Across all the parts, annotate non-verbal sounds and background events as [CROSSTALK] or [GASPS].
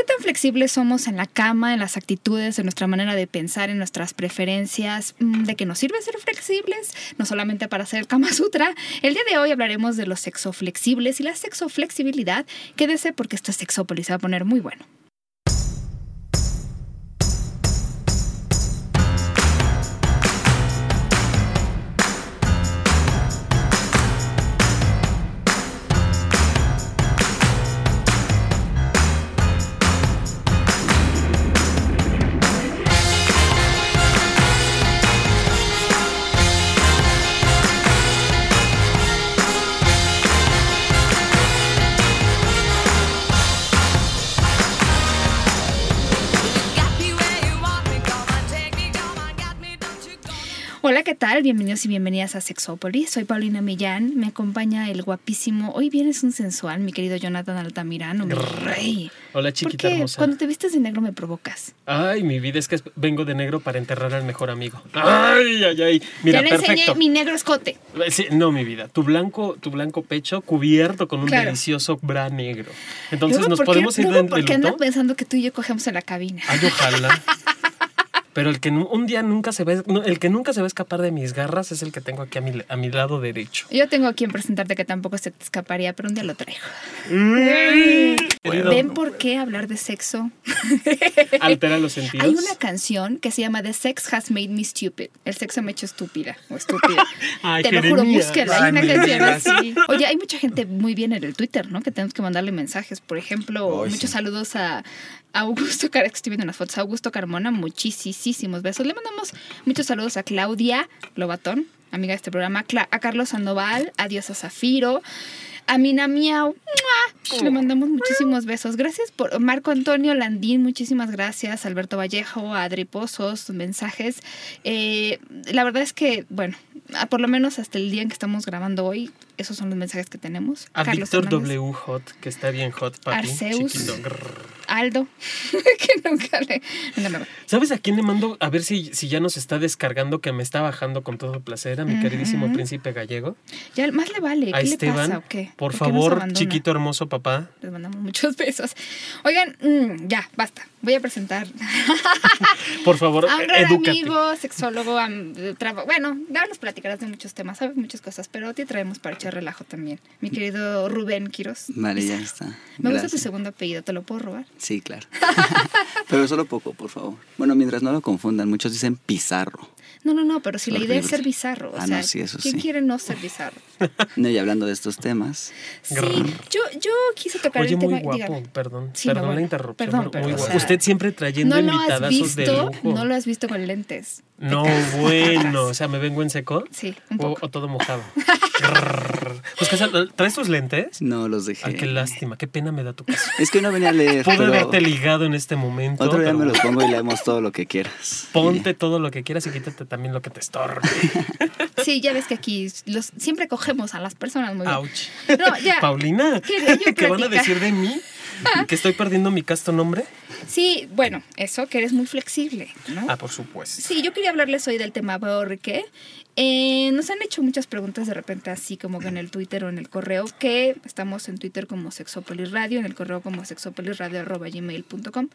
¿Qué tan flexibles somos en la cama, en las actitudes, en nuestra manera de pensar, en nuestras preferencias? Mm, ¿De qué nos sirve ser flexibles? No solamente para hacer Kama [LAUGHS] Sutra. El día de hoy hablaremos de los sexoflexibles y la sexoflexibilidad. Quédese porque esto es Sexópolis, se va a poner muy bueno. Tal? Bienvenidos y bienvenidas a Sexópolis. Soy Paulina Millán. Me acompaña el guapísimo. Hoy vienes un sensual, mi querido Jonathan Altamirano, mi rey. Hola, chiquita hermosa. cuando te vistes de negro me provocas. Ay, mi vida es que vengo de negro para enterrar al mejor amigo. Ay, ay, ay. Mira, ya le perfecto. enseñé mi negro escote. Sí, no, mi vida. Tu blanco, tu blanco pecho cubierto con un Claro. delicioso bra negro. Entonces, ¿nos ¿por qué- podemos ir de, ¿Por de andas luto? pensando que tú y yo cogemos en la cabina? Ay, ojalá. [LAUGHS] Pero el que un día nunca se va, el que nunca se va a escapar de mis garras es el que tengo aquí a mi, a mi lado derecho. Yo tengo a quien presentarte que tampoco se te escaparía, pero un día lo traigo. Querido, ¿Ven por qué hablar de sexo? [LAUGHS] altera los sentidos. Hay una canción que se llama The Sex Has Made Me Stupid. El sexo me ha hecho estúpida o estúpida. [LAUGHS] Ay, Te lo juro, búsquela. Hay Ay, una canción así. Oye, hay mucha gente muy bien en el Twitter, ¿no? Que tenemos que mandarle mensajes. Por ejemplo, muchos sí. saludos a Augusto Car estoy viendo unas fotos. A Augusto Carmona, muchísimos besos. Le mandamos muchos saludos a Claudia Lobatón, amiga de este programa, a Carlos Sandoval, a Diosa Zafiro. A Mina Miau, le mandamos muchísimos besos. Gracias por Marco Antonio Landín, muchísimas gracias. Alberto Vallejo, a Adri Pozos, mensajes. Eh, la verdad es que, bueno, a- por lo menos hasta el día en que estamos grabando hoy, esos son los mensajes que tenemos. A Víctor W. Hot, que está bien hot, papi. Arceus. chiquito. Aldo, [LAUGHS] que nunca le. ¿Sabes a quién le mando? A ver si, si ya nos está descargando, que me está bajando con todo placer, a mi queridísimo príncipe gallego. Ya más le vale. A ¿Qué le Esteban. pasa o qué? Por ¿Por qué nos favor, chiquito hermoso papá. Les mandamos muchos [LAUGHS] besos. Oigan, mm, ya, basta. Voy a presentar [LAUGHS] Por favor, a un gran edúcate. amigo, sexólogo, am- bueno, ya nos platicarás de muchos temas, sabes muchas cosas, pero te traemos para echar relajo también. Mi querido Rubén Quiroz. Vale, ya está. Me gusta tu segundo apellido, ¿te lo puedo robar? Sí, claro. [LAUGHS] Pero solo poco, por favor. Bueno, mientras no lo confundan, muchos dicen Pizarro. No, no, no, pero si la idea es ser bizarro, o Ah, sea, no, sí, eso ¿quién sí. quiere no ser bizarro? No, y hablando de estos temas, Sí, yo, yo quise tocar Oye, el muy tema, guapo, dígame. perdón. Sí, perdón no, la interrupción. perdón, pero pero, muy o guapo. sea, Usted siempre trayendo No lo has invitadazos de visto, lujo. no lo has visto con lentes. No, bueno, o sea, ¿me vengo en seco? Sí, un O, poco. o todo mojado. Pues, ¿qué? ¿traes tus lentes? no los dejé. Ay, qué lástima, qué pena me da tu caso. Es que no venía a leer, pero haberte ligado en este momento. otro día pero me los pongo y leemos todo lo que quieras. Ponte todo lo que quieras y quítate también lo que te estorbe. [LAUGHS] Sí, ya ves que aquí los, siempre cogemos a las personas muy bien. Ouch. No, ya. Paulina, yo ¿qué van a decir de mí? [LAUGHS] ¿Que estoy perdiendo mi casto nombre? Sí, bueno, eso, que eres muy flexible, ¿no? Ah, por supuesto. Sí, yo quería hablarles hoy del tema porque eh, nos han hecho muchas preguntas de repente así como que en el Twitter o en el correo, que estamos en Twitter como Sexopolis Radio, en el correo como sexopolisradio.gmail.com,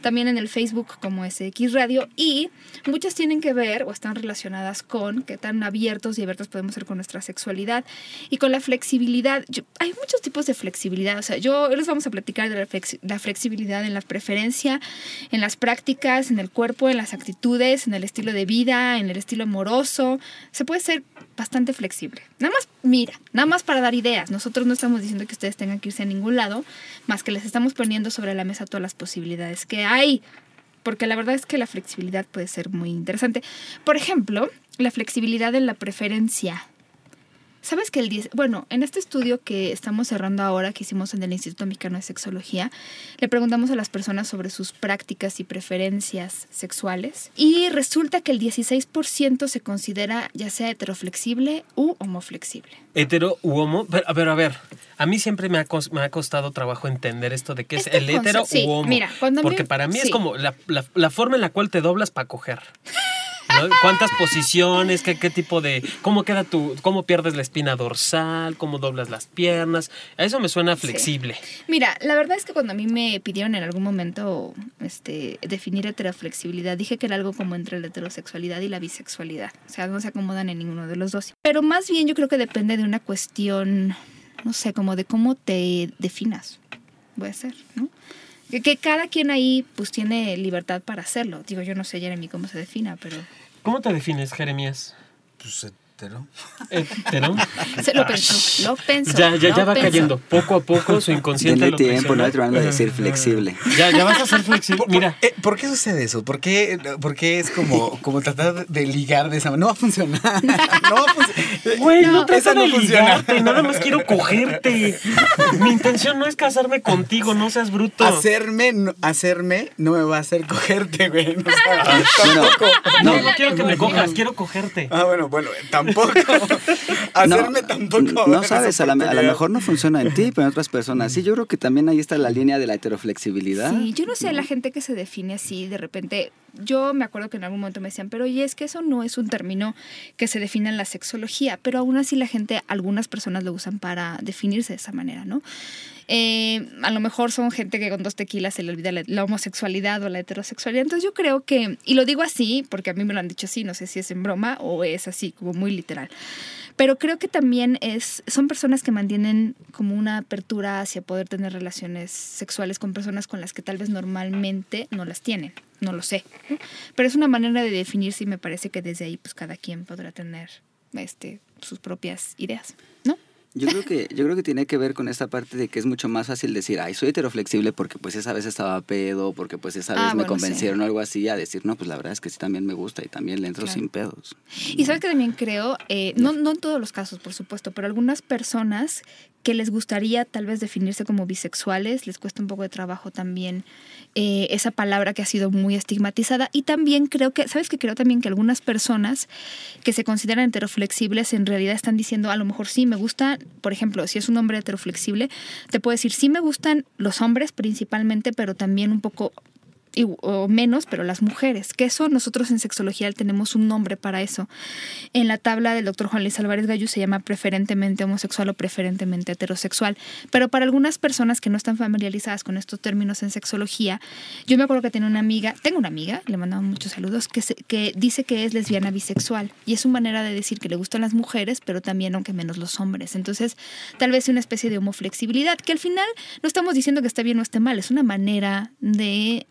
también en el Facebook como SX Radio y muchas tienen que ver o están relacionadas con qué tan abiertos y abiertos podemos ser con nuestra sexualidad y con la flexibilidad. Yo- hay muchos tipos de flexibilidad, o sea, yo les vamos a platicar de la, flexi- la flexibilidad en la preferencia, en las prácticas, en el cuerpo, en las actitudes, en el estilo de vida, en el estilo amoroso. Se puede ser bastante flexible. Nada más, mira, nada más para dar ideas. Nosotros no estamos diciendo que ustedes tengan que irse a ningún lado, más que les estamos poniendo sobre la mesa todas las posibilidades que hay. Porque la verdad es que la flexibilidad puede ser muy interesante. Por ejemplo, la flexibilidad en la preferencia. ¿Sabes que el 10, bueno, en este estudio que estamos cerrando ahora, que hicimos en el Instituto Mexicano de Sexología, le preguntamos a las personas sobre sus prácticas y preferencias sexuales y resulta que el 16% se considera ya sea heteroflexible u homoflexible. Hetero u homo. Pero, a ver, a ver. A mí siempre me ha, me ha costado trabajo entender esto de qué es Este el hetero sí, u homo. mira, cuando mí- Porque para mí sí. es como la, la- la forma en la cual te doblas para coger. ¿No? ¿Cuántas posiciones? ¿Qué, ¿Qué tipo de. ¿Cómo queda tu. ¿Cómo pierdes la espina dorsal? ¿Cómo doblas las piernas? A eso me suena flexible. Mira, la verdad es que cuando a mí me pidieron en algún momento este, definir heteroflexibilidad, dije que era algo como entre la heterosexualidad y la bisexualidad. O sea, no se acomodan en ninguno de los dos. Pero más bien yo creo que depende de una cuestión, no sé, como de cómo te definas. Puede ser, ¿no? Que, que cada quien ahí pues tiene libertad para hacerlo. Digo, yo no sé, Jeremy, cómo se defina, pero... ¿Cómo te defines, Jeremías? Pues hetero. ¿Hetero? [LAUGHS] Se lo pensó, lo pensó. Ya, ya, va pensó. cayendo. Poco a poco su inconsciente Denle lo tiempo, no le tratando de decir flexible. Ya, ya vas a ser flexible. ¿Por, Mira, eh, ¿por qué sucede eso? ¿Por qué, por qué es como, como tratar de ligar de esa manera? No va a funcionar. No va a funcionar. Güey, no, No, trato esa no de ligarte, nada más quiero cogerte. Mi intención no es casarme contigo, no seas bruto. Hacerme, no, hacerme no me va a hacer cogerte, güey. No, sabes, Bueno, No, no, no quiero que me cojas, quiero cogerte. Ah, bueno, bueno, tampoco. [LAUGHS] Hacerme tampoco. No sabes, a la, a la oportunidad. mejor no funciona en ti, pero en otras personas. Sí, yo creo que también ahí está la línea de la heteroflexibilidad. Sí, yo no sé, la gente que se define así, de repente, yo me acuerdo que en algún momento me decían, pero oye, es que eso no es un término que se define en la sexología, pero aún así la gente, algunas personas lo usan para definirse de esa manera, ¿no? Eh, a lo mejor son gente que con dos tequilas se le olvida la, la homosexualidad o la heterosexualidad. Entonces yo creo que, y lo digo así, porque a mí me lo han dicho así, no sé si es en broma o es así, como muy literal. Pero creo que también es, son personas que mantienen como una apertura hacia poder tener relaciones sexuales con personas con las que tal vez normalmente no las tienen. No lo sé. Pero es una manera de definirse y me parece que desde ahí pues cada quien podrá tener este, sus propias ideas. Yo creo que yo creo que tiene que ver con esta parte de que es mucho más fácil decir, ay, soy heteroflexible porque pues esa vez estaba pedo, porque pues esa vez Ah, me bueno, convencieron o algo así, a decir, no, pues la verdad es que sí también me gusta y también le entro Claro. sin pedos. Y sabes que también creo, eh, no, no en todos los casos, por supuesto, pero algunas personas que les gustaría tal vez definirse como bisexuales, les cuesta un poco de trabajo también eh, esa palabra que ha sido muy estigmatizada. Y también creo que, ¿sabes que Creo también que algunas personas que se consideran heteroflexibles en realidad están diciendo, a lo mejor sí, me gusta, por ejemplo, si es un hombre heteroflexible, te puede decir, sí me gustan los hombres principalmente, pero también un poco o menos, pero las mujeres, que eso nosotros en sexología tenemos un nombre para eso. En la tabla del doctor Juan Luis Álvarez Gallo se llama preferentemente homosexual o preferentemente heterosexual, pero para algunas personas que no están familiarizadas con estos términos en sexología, yo me acuerdo que tenía una amiga, tengo una amiga, le mandamos muchos saludos, que, que dice que es lesbiana bisexual y es su manera de decir que le gustan las mujeres, pero también aunque menos los hombres. Entonces, tal vez una especie de homoflexibilidad, que al final no estamos diciendo que esté bien o esté mal, es una manera de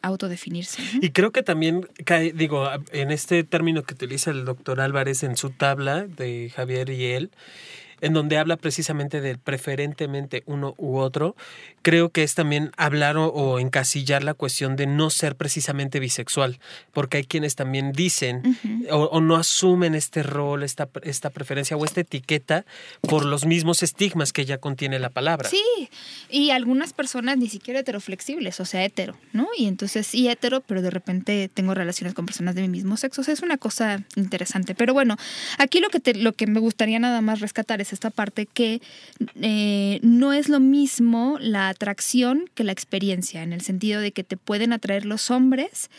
Y creo que también cae, digo, en este término que utiliza el doctor Álvarez en su tabla de Javier y él, en donde habla precisamente de preferentemente uno u otro, creo que es también hablar o, o encasillar la cuestión de no ser precisamente bisexual, porque hay quienes también dicen Ujú. o, o no asumen este rol, esta, esta preferencia o esta etiqueta por los mismos estigmas que ya contiene la palabra. Sí, y algunas personas ni siquiera heteroflexibles, o sea, hetero, ¿no? Y entonces sí hetero, pero de repente tengo relaciones con personas de mi mismo sexo. O sea, es una cosa interesante. Pero bueno, aquí lo que, te- lo que me gustaría nada más rescatar es esta parte que eh, no es lo mismo la atracción que la experiencia, en el sentido de que te pueden atraer los hombres,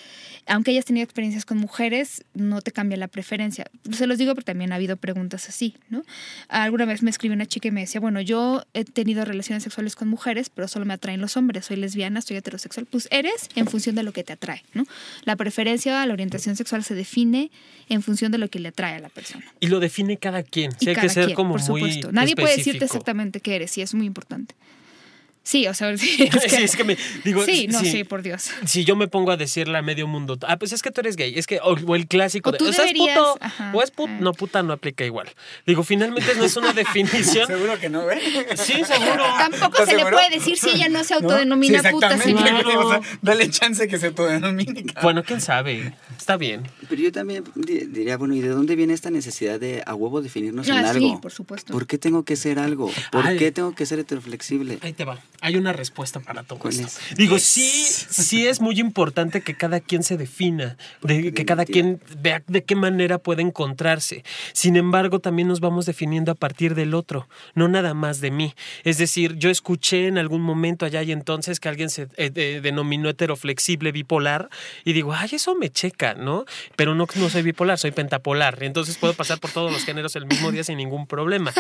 aunque hayas tenido experiencias con mujeres, no te cambia la preferencia. Se los digo porque también ha habido preguntas así, ¿no? Alguna vez me escribió una chica y me decía, bueno, yo he tenido relaciones sexuales con mujeres, pero solo me atraen los hombres, soy lesbiana, soy heterosexual. Pues eres en función de lo que te atrae, ¿no? La preferencia, la orientación sexual se define en función de lo que le atrae a la persona. Y lo define cada quien. Sí, hay que ser quien, como muy supuesto. Nadie puede decirte exactamente qué eres, y es muy importante. Sí, o sea, [LAUGHS] sí, es que, Sí, es que me digo, sí, no, sí. sí, por Dios. si yo me pongo a decirle a medio mundo, ah, pues es que tú eres gay, es que, o, o el clásico, O de, tú o sea, es puto, ajá, o es puto, no, puta no aplica igual. Digo, finalmente no es una [LAUGHS] definición. Seguro que no, ¿eh? sí, seguro. Tampoco ¿Estás se le puede decir si ella no se [LAUGHS] ¿No? autodenomina Sí, puta, exactamente. señor. Claro. O sea, dale chance que se autodenomine. Bueno, quién sabe, está bien. Pero yo también di- diría, bueno, ¿y de dónde viene esta necesidad de a huevo definirnos en Ah, sí, algo? por supuesto. ¿Por qué tengo que ser algo? ¿Por Ay. qué tengo que ser heteroflexible? Ahí te va. Hay una respuesta para todo ¿Cuál esto. es? Digo, sí, sí es muy importante que cada quien se defina, de, que cada quien vea de qué manera puede encontrarse. Sin embargo, también nos vamos definiendo a partir del otro, no nada más de mí. Es decir, yo escuché en algún momento allá y entonces que alguien se eh, de- denominó heteroflexible bipolar y digo, ay, eso me checa, ¿no? Pero no, no soy bipolar, soy pentapolar. Entonces puedo pasar por todos los géneros el mismo día sin ningún problema,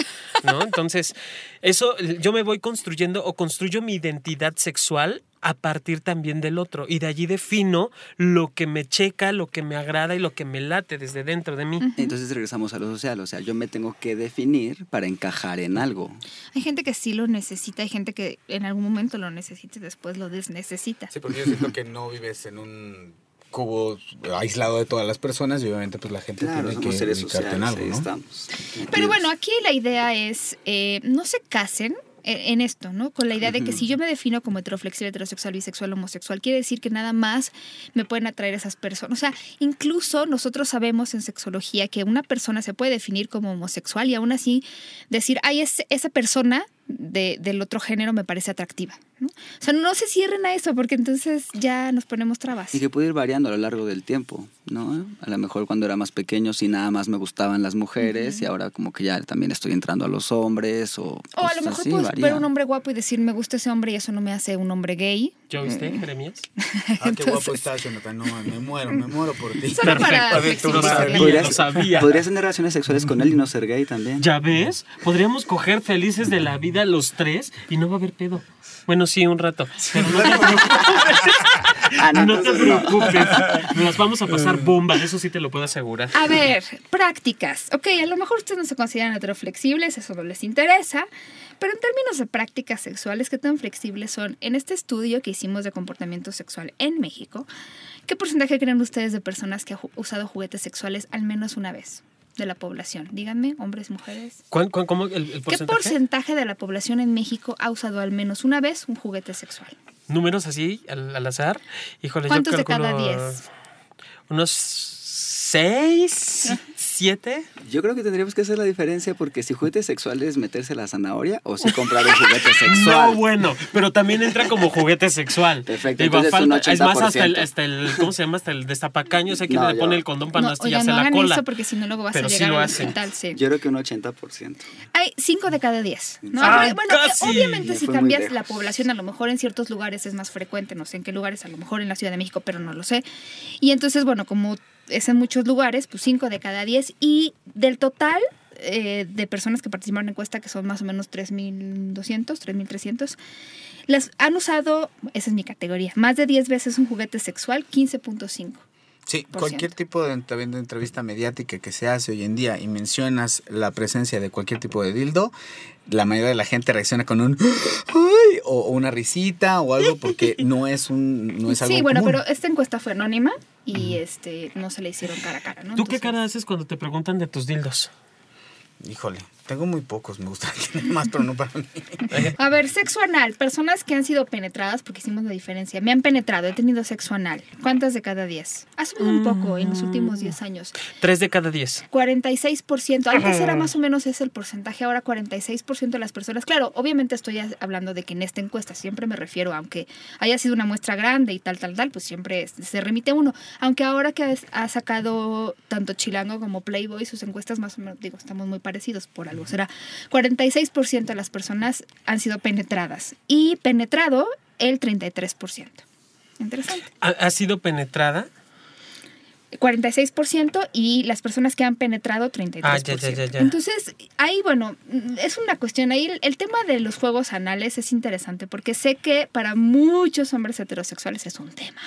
¿no? Entonces, eso yo me voy construyendo o construyo mi identidad sexual a partir también del otro y de allí defino lo que me checa, lo que me agrada y lo que me late desde dentro de mí. Entonces regresamos a lo social, o sea, yo me tengo que definir para encajar en algo. Hay gente que sí lo necesita, hay gente que en algún momento lo necesita y después lo desnecesita. Sí, porque yo siento que no vives en un cubo aislado de todas las personas y obviamente pues la gente Claro, tiene que seres ubicarte sociales, en algo, ahí ¿no? estamos. Pero bueno, aquí la idea es, eh, no se casen en esto, ¿no? Con la idea de que si yo me defino como heteroflexible, heterosexual, bisexual, homosexual, quiere decir que nada más me pueden atraer esas personas. O sea, incluso nosotros sabemos en sexología que una persona se puede definir como homosexual y aún así decir, ay, es, esa persona de- del otro género me parece atractiva, ¿no? O sea, no se cierren a eso porque entonces ya nos ponemos trabas. Y que puede ir variando a lo largo del tiempo, ¿no? A lo mejor cuando era más pequeño sí nada más me gustaban las mujeres y ahora como que ya también estoy entrando a los hombres o... O a cosas lo mejor así, varía. ver un hombre guapo y decir, me gusta ese hombre y eso no me hace un hombre gay. ¿Yo viste, Jeremías? [LAUGHS] Ah, qué guapo estás, Jonathan. No, me muero, me muero por ti. Solo para Perfecto, lo sabía, Podrías, lo sabía. podrías tener relaciones sexuales con él y no ser gay también. ¿Ya ves? Podríamos coger felices de la vida los tres y no va a haber pedo. Bueno, sí, un rato. Pero no te [LAUGHS] Ah, no, No te preocupes. Nos las vamos a pasar bomba, eso sí te lo puedo asegurar. A ver, prácticas. Ok, a lo mejor ustedes no se consideran heteroflexibles, eso no les interesa, pero en términos de prácticas sexuales, ¿qué tan flexibles son? En este estudio que hicimos de comportamiento sexual en México, ¿qué porcentaje creen ustedes de personas que han usado juguetes sexuales al menos una vez de la población? Díganme, hombres, mujeres. ¿Cuán- cuán- cómo el, el ¿Qué porcentaje? porcentaje de la población en México ha usado al menos una vez un juguete sexual? Números así, al, al azar. Híjole, ¿Cuántos yo de cada diez? Unos seis, siete. Yo creo que tendríamos que hacer la diferencia porque si juguete sexual es meterse la zanahoria o si comprar un juguete [LAUGHS] sexual. No, bueno, pero también entra como juguete sexual. Perfecto, Digo, un es más, hasta el, 80%. hasta el, ¿cómo se llama? Hasta el destapacaños, hay quien No, le yo- pone el condón para no, astillarse no la hagan cola. eso porque si no luego vas Pero a sí llegar lo al hacen. hospital. Sí. Yo creo que un 80%. Hay 5 de cada 10. ¿no? Ah, bueno, casi. obviamente Me si cambias la población, a lo mejor en ciertos lugares es más frecuente, no sé en qué lugares, a lo mejor en la Ciudad de México, pero no lo sé. Y entonces, bueno, como es en muchos lugares, pues 5 de cada 10. Y del total eh, de personas que participaron en la encuesta, que son más o menos 3.200, 3.300, las han usado, esa es mi categoría, más de 10 veces un juguete sexual, 15.5. Sí, cualquier tipo de, también de entrevista mediática que se hace hoy en día y mencionas la presencia de cualquier tipo de dildo, la mayoría de la gente reacciona con un. O, o una risita o algo porque no es un no es algo sí, bueno, común. pero esta encuesta fue anónima y este no se le hicieron cara a cara, ¿no? ¿Tú qué cara haces cuando te preguntan de tus dildos? Híjole, tengo muy pocos, me gustaría [LAUGHS] tener más, pero no para mí. A ver, sexo anal, personas que han sido penetradas, porque hicimos la diferencia, me han penetrado, he tenido sexo anal. ¿Cuántas de cada 10? Ha subido un poco en los últimos 10 años. Tres de cada diez. 46%, antes era más o menos ese el porcentaje, ahora 46% de las personas. Claro, obviamente estoy hablando de que en esta encuesta siempre me refiero, aunque haya sido una muestra grande y tal, tal, tal, pues siempre se remite uno. Aunque ahora que has- ha sacado tanto Chilango como Playboy, sus encuestas más o menos, digo, estamos muy parecidos por algo. Será 46% de las personas han sido penetradas y penetrado el 33%. Interesante. ¿Ha, ha sido penetrada? 46% y las personas que han penetrado 33%. Ah, ya, ya, ya. Entonces, ahí, bueno, es una cuestión. Ahí el, el tema de los juegos anales es interesante porque sé que para muchos hombres heterosexuales es un tema.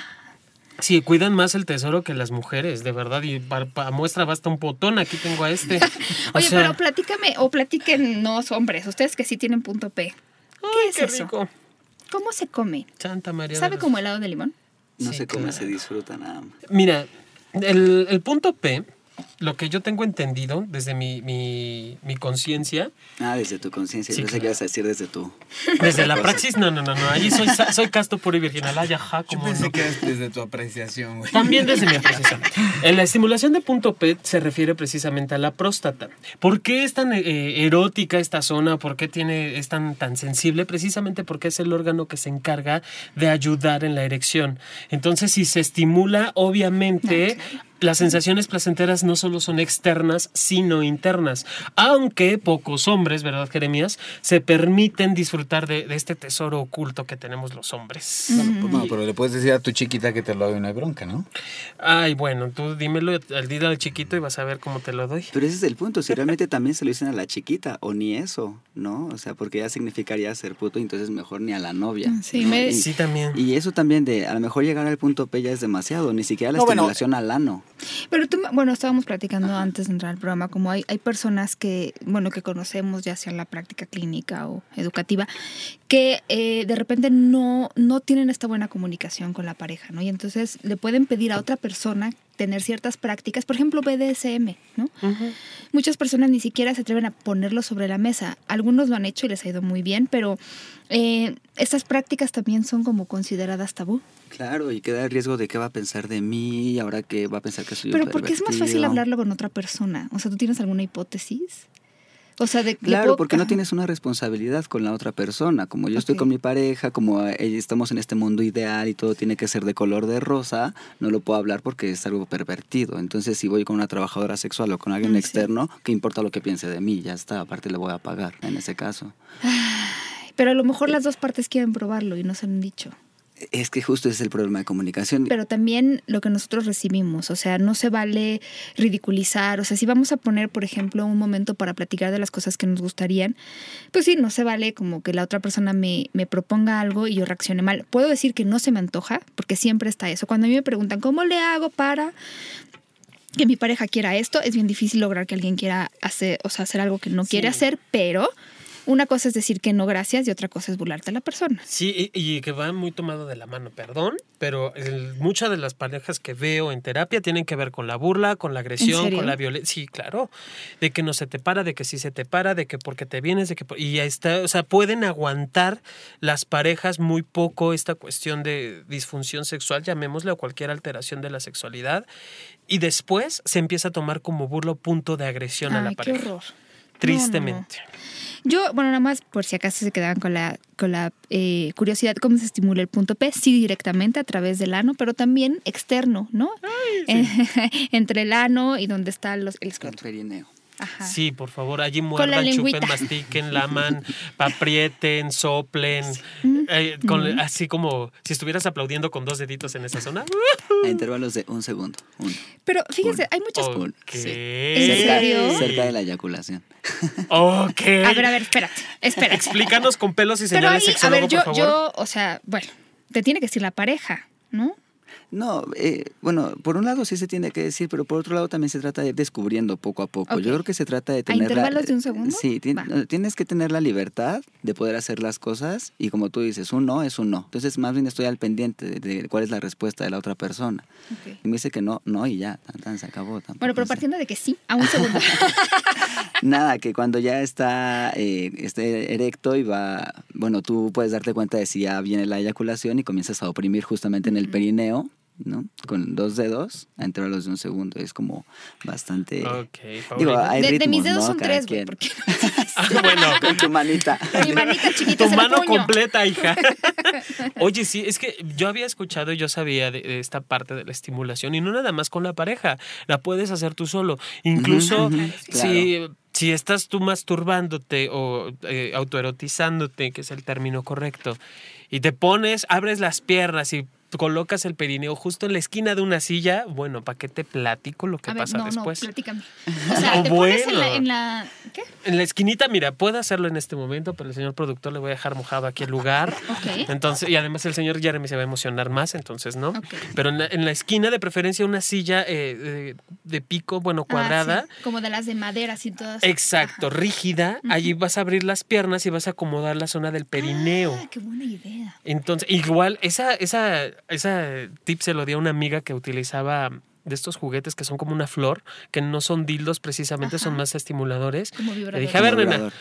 Sí, cuidan más el tesoro que las mujeres, de verdad. Y para, para muestra basta un botón. Aquí tengo a este. [LAUGHS] O Oye, sea, pero platícame, o platiquen, no hombres, ustedes que sí tienen punto P. ¿Qué ay, es qué eso? rico. ¿Cómo se come? Santa María. ¿Sabe los- como helado de limón? No Sí, se come, claro. se disfruta nada más. Mira, el, el punto P lo que yo tengo entendido desde mi, mi, mi conciencia, Ah, desde tu conciencia. Sí, Yo sé que claro. ibas a decir desde tu. desde la [LAUGHS] praxis, no, no, no, no, allí soy, soy casto puro y virginal, ay, ajá, Yo como pensé no. que era desde tu apreciación, güey. También desde mi [LAUGHS] apreciación. En la estimulación de punto P se refiere precisamente a la próstata. ¿Por qué es tan eh, erótica esta zona? ¿Por qué tiene, es tan, tan sensible? Precisamente porque es el órgano que se encarga de ayudar en la erección. Entonces, si se estimula, obviamente... Las sensaciones placenteras no solo son externas, sino internas. Aunque pocos hombres, ¿verdad, Jeremías? Se permiten disfrutar de, de este tesoro oculto que tenemos los hombres. Bueno, pues no, pero le puedes decir a tu chiquita que te lo haga y no hay bronca, ¿no? Ay, bueno, tú dímelo al día al chiquito y vas a ver cómo te lo doy. Pero ese es el punto. Si realmente también se lo dicen a la chiquita, o ni eso, ¿no? O sea, porque ya significaría ser puto, entonces mejor ni a la novia. Sí, ¿no? me- Y- Sí, también. Y eso también de a lo mejor llegar al punto P ya es demasiado, ni siquiera la No, bueno, estimulación al ano. Pero tú, bueno, estábamos platicando antes de entrar al programa, como hay, hay personas que, bueno, que conocemos ya sea en la práctica clínica o educativa, que eh, de repente no, no tienen esta buena comunicación con la pareja, ¿no? Y entonces le pueden pedir a otra persona tener ciertas prácticas, por ejemplo, BDSM, ¿no? Muchas personas ni siquiera se atreven a ponerlo sobre la mesa. Algunos lo han hecho y les ha ido muy bien, pero eh, estas prácticas también son como consideradas tabú. Claro, y queda el riesgo de qué va a pensar de mí, ahora que va a pensar que soy un Pero ¿por qué es más fácil hablarlo con otra persona? O sea, ¿tú tienes alguna hipótesis? O sea, de le Claro, puedo- porque no tienes una responsabilidad con la otra persona. Como yo estoy con mi pareja, como eh, estamos en este mundo ideal y todo tiene que ser de color de rosa, no lo puedo hablar porque es algo pervertido. Entonces, si voy con una trabajadora sexual o con alguien sí. externo, ¿qué importa lo que piense de mí? Ya está, aparte le voy a pagar en ese caso. Pero a lo mejor las dos partes quieren probarlo y no se han dicho. Es que justo ese es el problema de comunicación. Pero también lo que nosotros recibimos, o sea, no se vale ridiculizar, o sea, si vamos a poner, por ejemplo, un momento para platicar de las cosas que nos gustarían, pues sí, no se vale como que la otra persona me, me proponga algo y yo reaccione mal. Puedo decir que no se me antoja, porque siempre está eso. Cuando a mí me preguntan, ¿cómo le hago para que mi pareja quiera esto? Es bien difícil lograr que alguien quiera hacer, o sea, hacer algo que no quiere hacer, pero una cosa es decir que no gracias y otra cosa es burlarte a la persona. Sí, y, y que va muy tomado de la mano, perdón, pero el- muchas de las parejas que veo en terapia tienen que ver con la burla, con la agresión, con la violencia. Sí, claro. De que no se te para, de que sí se te para, de que porque te vienes, de que. Y ahí está, o sea, pueden aguantar las parejas muy poco esta cuestión de disfunción sexual, llamémosle, o cualquier alteración de la sexualidad. Y después se empieza a tomar como burlo punto de agresión a la Ay, qué pareja. horror. Tristemente. Yo, bueno, nada más por si acaso se quedaban con la, con la eh, curiosidad, ¿cómo se estimula el punto P? Sí, directamente a través del ano, pero también externo, ¿no? [LAUGHS] Entre el ano y donde está los, el El escroto. perineo. Ajá. Sí, por favor, allí la muerdan, chupen, mastiquen, laman, [LAUGHS] aprieten, soplen. eh, con- Así como si estuvieras aplaudiendo con dos deditos en esa zona. A intervalos de un segundo. Uno. Pero fíjense, hay muchas... Ok. Sí. ¿En Cerca, serio? cerca de la eyaculación. Ok. A ver, a ver, espérate, espérate. Explícanos con pelos y Pero señales ahí, a ver, yo, por favor. yo, o sea, bueno, te tiene que decir la pareja, ¿no? No, eh, bueno, por un lado sí se tiene que decir, pero por otro lado también se trata de ir descubriendo poco a poco. Yo creo que se trata de tener... la- intervalos de un segundo? Sí, ti- tienes que tener la libertad de poder hacer las cosas y como tú dices, un no es un no. Entonces más bien estoy al pendiente de, de cuál es la respuesta de la otra persona. Y me dice que no, no y ya, tan, tan, se acabó. Bueno, pero partiendo de que sí, a un segundo. [LAUGHS] [LAUGHS] Nada, que cuando ya está eh, esté erecto y va, bueno, tú puedes darte cuenta de si ya viene la eyaculación y comienzas a oprimir justamente en el perineo, ¿no? Con dos dedos a intervalos de un segundo. Es como bastante... Ok, Digo, hay de, de mis dedos ¿no? son Cada tres, güey, [LAUGHS] Ah, bueno, Con tu manita. mi manita chiquita tu mano puño. completa, hija. [LAUGHS] Oye, sí, es que yo había escuchado y yo sabía de, de esta parte de la estimulación y no nada más con la pareja, la puedes hacer tú solo. Incluso si, si estás tú masturbándote o eh, autoerotizándote, que es el término correcto, y te pones, abres las piernas y colocas el perineo justo en la esquina de una silla, bueno, ¿para qué te platico lo que A ver, pasa no, después? no, platícame. [LAUGHS] O sea, No, te pones en la, bueno. en la- ¿Qué? En la esquinita, mira, puedo hacerlo en este momento, pero el señor productor le voy a dejar mojado aquí el lugar. Ok. Entonces, y además el señor Jeremy se va a emocionar más, entonces no. Ok. Pero en la, en la esquina, de preferencia, una silla eh, de, de pico, bueno, cuadrada. Ah, sí, como de las de madera, así todas. Exacto, Ajá. rígida. Allí vas a abrir las piernas y vas a acomodar la zona del perineo. Ah, qué buena idea. Entonces, igual, esa, esa, esa tip se lo di a una amiga que utilizaba de estos juguetes que son como una flor, que no son dildos precisamente, son más estimuladores. Como Le dije, a ver, nena,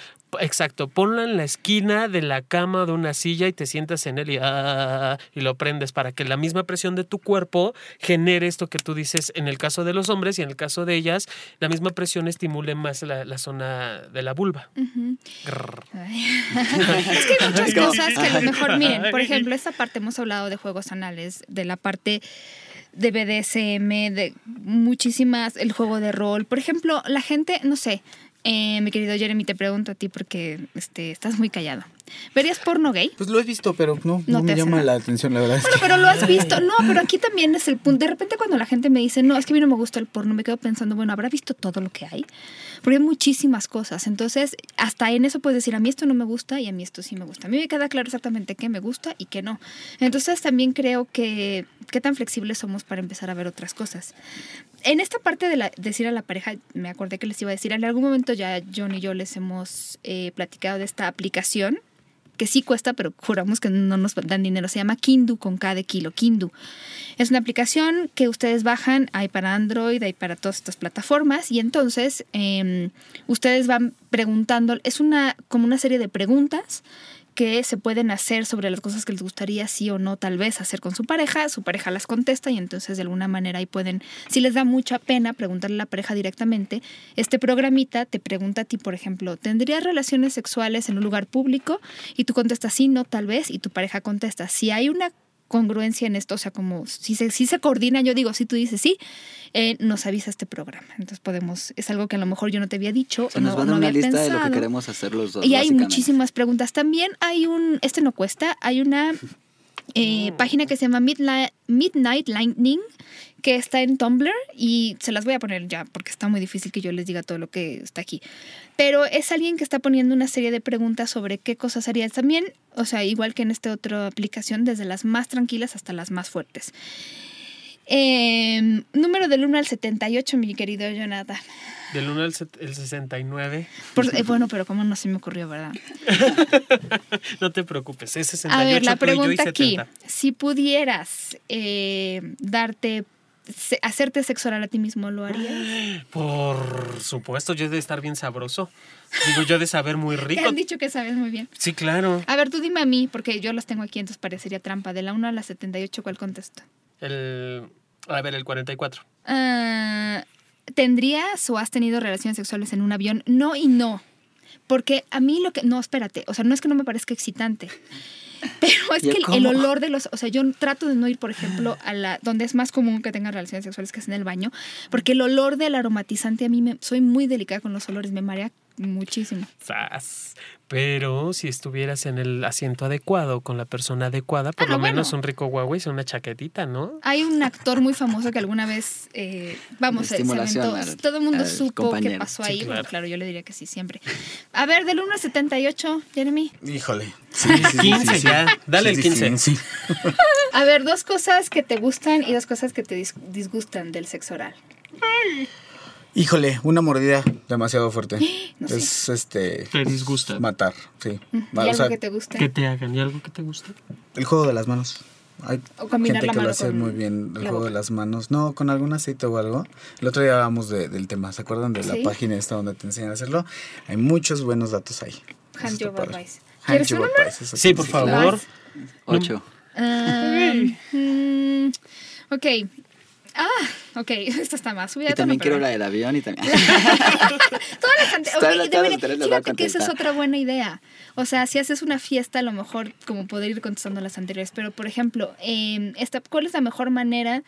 exacto, ponlo en la esquina de la cama o de una silla y te sientas en él y, ah, y lo prendes para que la misma presión de tu cuerpo genere esto que tú dices en el caso de los hombres y en el caso de ellas, la misma presión estimule más la, la zona de la vulva. [LAUGHS] Es que hay muchas cosas que a lo mejor, miren, por ejemplo, esta parte hemos hablado de juegos anales, de la parte de BDSM, de muchísimas, el juego de rol. Por ejemplo, la gente, no sé, eh, mi querido Jeremy, te pregunto a ti porque este, estás muy callado. ¿Verías porno gay? Pues lo he visto, pero no, No me llama nada. la atención, la verdad. es Bueno, que- pero lo has visto. [LAUGHS] No, pero aquí también es el punto. De repente cuando la gente me dice, no, es que a mí no me gusta el porno, me quedo pensando, bueno, ¿habrá visto todo lo que hay? Porque hay muchísimas cosas. Entonces, hasta en eso puedes decir, a mí esto no me gusta y a mí esto sí me gusta. A mí me queda claro exactamente qué me gusta y qué no. Entonces, también creo que qué tan flexibles somos para empezar a ver otras cosas. En esta parte de la, decir a la pareja, me acordé que les iba a decir, en algún momento ya John y yo les hemos eh, platicado de esta aplicación que sí cuesta, pero juramos que no nos dan dinero. Se llama Kindu con K de kilo, Kindu. Es una aplicación que ustedes bajan, hay para Android, hay para todas estas plataformas, y entonces eh, ustedes van preguntando, es una como una serie de preguntas que se pueden hacer sobre las cosas que les gustaría sí o no tal vez hacer con su pareja, su pareja las contesta y entonces de alguna manera ahí pueden, si les da mucha pena preguntarle a la pareja directamente, este programita te pregunta a ti, por ejemplo, ¿tendrías relaciones sexuales en un lugar público? Y tú contestas sí, no, tal vez, y tu pareja contesta, si hay una congruencia en esto, o sea, como si se, si se coordina, yo digo, si tú dices sí, eh, nos avisa este programa. Entonces podemos, es algo que a lo mejor yo no te había dicho. Se nos no, va a no una había lista de lo que pensado. queremos hacer los dos. Y hay muchísimas preguntas. También hay un, este no cuesta, hay una eh, página que se llama Midnight, Midnight Lightning que está en Tumblr y se las voy a poner ya porque está muy difícil que yo les diga todo lo que está aquí. Pero es alguien que está poniendo una serie de preguntas sobre qué cosas harías también, o sea, igual que en esta otra aplicación, desde las más tranquilas hasta las más fuertes. Eh, número del 1 al 78, mi querido Jonathan. Del 1 al el 69. Por- eh, bueno, pero cómo no se me ocurrió, ¿verdad? [LAUGHS] No te preocupes, es 68 A ver, la pregunta aquí, 70. si pudieras eh, darte, hacerte sexo oral a ti mismo, ¿lo harías? [GASPS] Por supuesto, yo he de estar bien sabroso. Digo, yo he de saber muy [LAUGHS] Te rico. han dicho que sabes muy bien. Sí, claro. A ver, tú dime a mí, porque yo los tengo aquí, entonces parecería trampa. De la 1 a la 78, ¿cuál contesto? El, a ver, el 44. Ah, ¿Tendrías o has tenido relaciones sexuales en un avión? No y no. Porque a mí lo que... No, espérate. O sea, no es que no me parezca excitante. [LAUGHS] Pero es ¿Y que el, el olor de los... O sea, yo trato de no ir, por ejemplo, a la... Donde es más común que tengan relaciones sexuales que es en el baño. Porque el olor del aromatizante a mí me... Soy muy delicada con los olores. Me marea muchísimo. Sas. Pero si estuvieras en el asiento adecuado, con la persona adecuada, por Ah, lo bueno. menos un rico Huawei, una chaquetita, ¿no? Hay un actor muy famoso que alguna vez, eh, vamos, se, aventó. al- Todo el mundo supo qué pasó Sí, ahí. claro. Bueno, claro, yo le diría que sí, siempre. A ver, del 1 al 78, Jeremy. Híjole. 15 ya. Dale el 15. sí. [LAUGHS] A ver, dos cosas que te gustan y dos cosas que te dis- disgustan del sexo oral. Híjole, una mordida demasiado fuerte. [GASPS] No sé. es este Te disgusta. matar, sí. ¿Y Va, o algo sea, que te guste? Que te hagan. ¿Y algo que te guste? el juego de las manos. Hay O gente la que lo hace muy bien, el juego de las manos. No, con algún aceite o algo. El otro día hablábamos de- del tema, ¿se acuerdan de la Sí. página esta donde te enseñan a hacerlo? Hay muchos buenos datos ahí. Hand job advice. Hand ¿Quieres uno Sí, por favor. Ocho. Ah, mm, ok. Ah, ok. [LAUGHS] Esta está más subida. Y también quiero la del avión y también. [LAUGHS] Todas las ante- Todas ok, las- de todas las verdad, anteriores las voy a Fíjate que esa es otra buena idea. O sea, si haces una fiesta, a lo mejor como poder ir contestando las anteriores. Pero, por ejemplo, eh, esta, ¿cuál es la mejor manera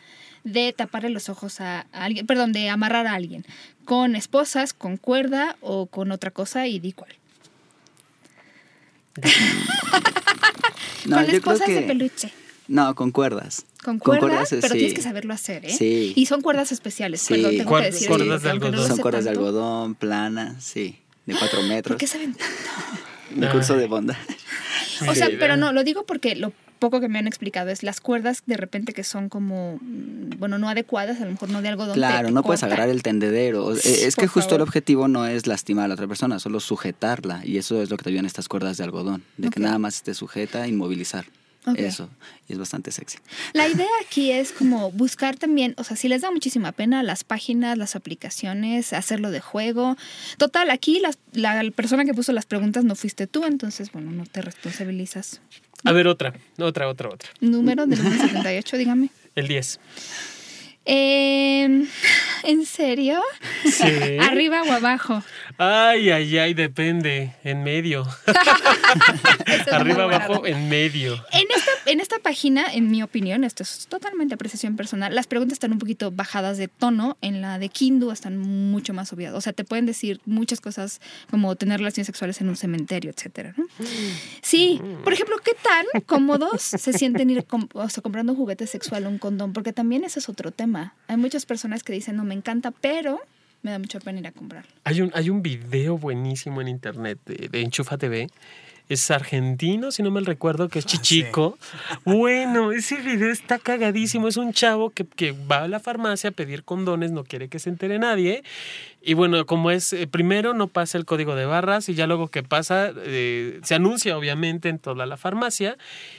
de taparle los ojos a, a alguien? Perdón, de amarrar a alguien. ¿Con esposas, con cuerda o con otra cosa? Y di cuál. [LAUGHS] No, con esposas de peluche. No, con cuerdas. Con Con cuerdas, cuerdas, pero sí. tienes que saberlo hacer, ¿eh? Sí. Y son cuerdas especiales. Sí. Perdón, tengo Cuer- que decir cuerdas de no algodón. Son cuerdas de algodón, planas, sí. De cuatro ¿Por metros. qué saben tanto? Mi curso de bonda. O sea, pero no, lo digo porque lo poco que me han explicado es las cuerdas de repente que son como, mm, bueno, no adecuadas, a lo mejor no de algodón. Claro, te no puedes agarrar el tendedero. Es Por que justo el objetivo no es lastimar a la otra persona, solo sujetarla. Y eso es lo que te ayudan estas cuerdas de algodón. De que nada más te sujeta, inmovilizar. Eso. Y es bastante sexy. La idea [LAUGHS] aquí es como buscar también, o sea, si les da muchísima pena las páginas, las aplicaciones, hacerlo de juego. Total, aquí las- la, persona que puso las preguntas no fuiste tú, entonces, bueno, no te responsabilizas. A ver, otra, otra, otra, otra. Número del [LAUGHS] 78, dígame. El 10. Eh, ¿En serio? Sí. [LAUGHS] ¿Arriba o abajo? Ay, ay, ay, depende. En medio. [LAUGHS] Arriba, abajo, en medio. En esta, en esta página, en mi opinión, esto es totalmente apreciación personal, las preguntas están un poquito bajadas de tono. En la de Kindu están mucho más obviadas. O sea, te pueden decir muchas cosas como tener relaciones sexuales en un cementerio, etcétera. ¿no? Sí, por ejemplo, ¿qué tan cómodos se sienten ir o sea, comprando un juguete sexual o un condón? Porque también ese es otro tema. Hay muchas personas que dicen, no, me encanta, pero me da mucha pena ir a comprarlo. Hay un, hay un video buenísimo en internet de, de Enchufa TV. Es argentino, si no mal recuerdo, que es chichico. Bueno, ese video está cagadísimo. Es un chavo que, que va a la farmacia a pedir condones, no quiere que se entere nadie. Y bueno, como es, eh, primero no pasa el código de barras y ya luego que pasa, eh, se anuncia obviamente en toda la farmacia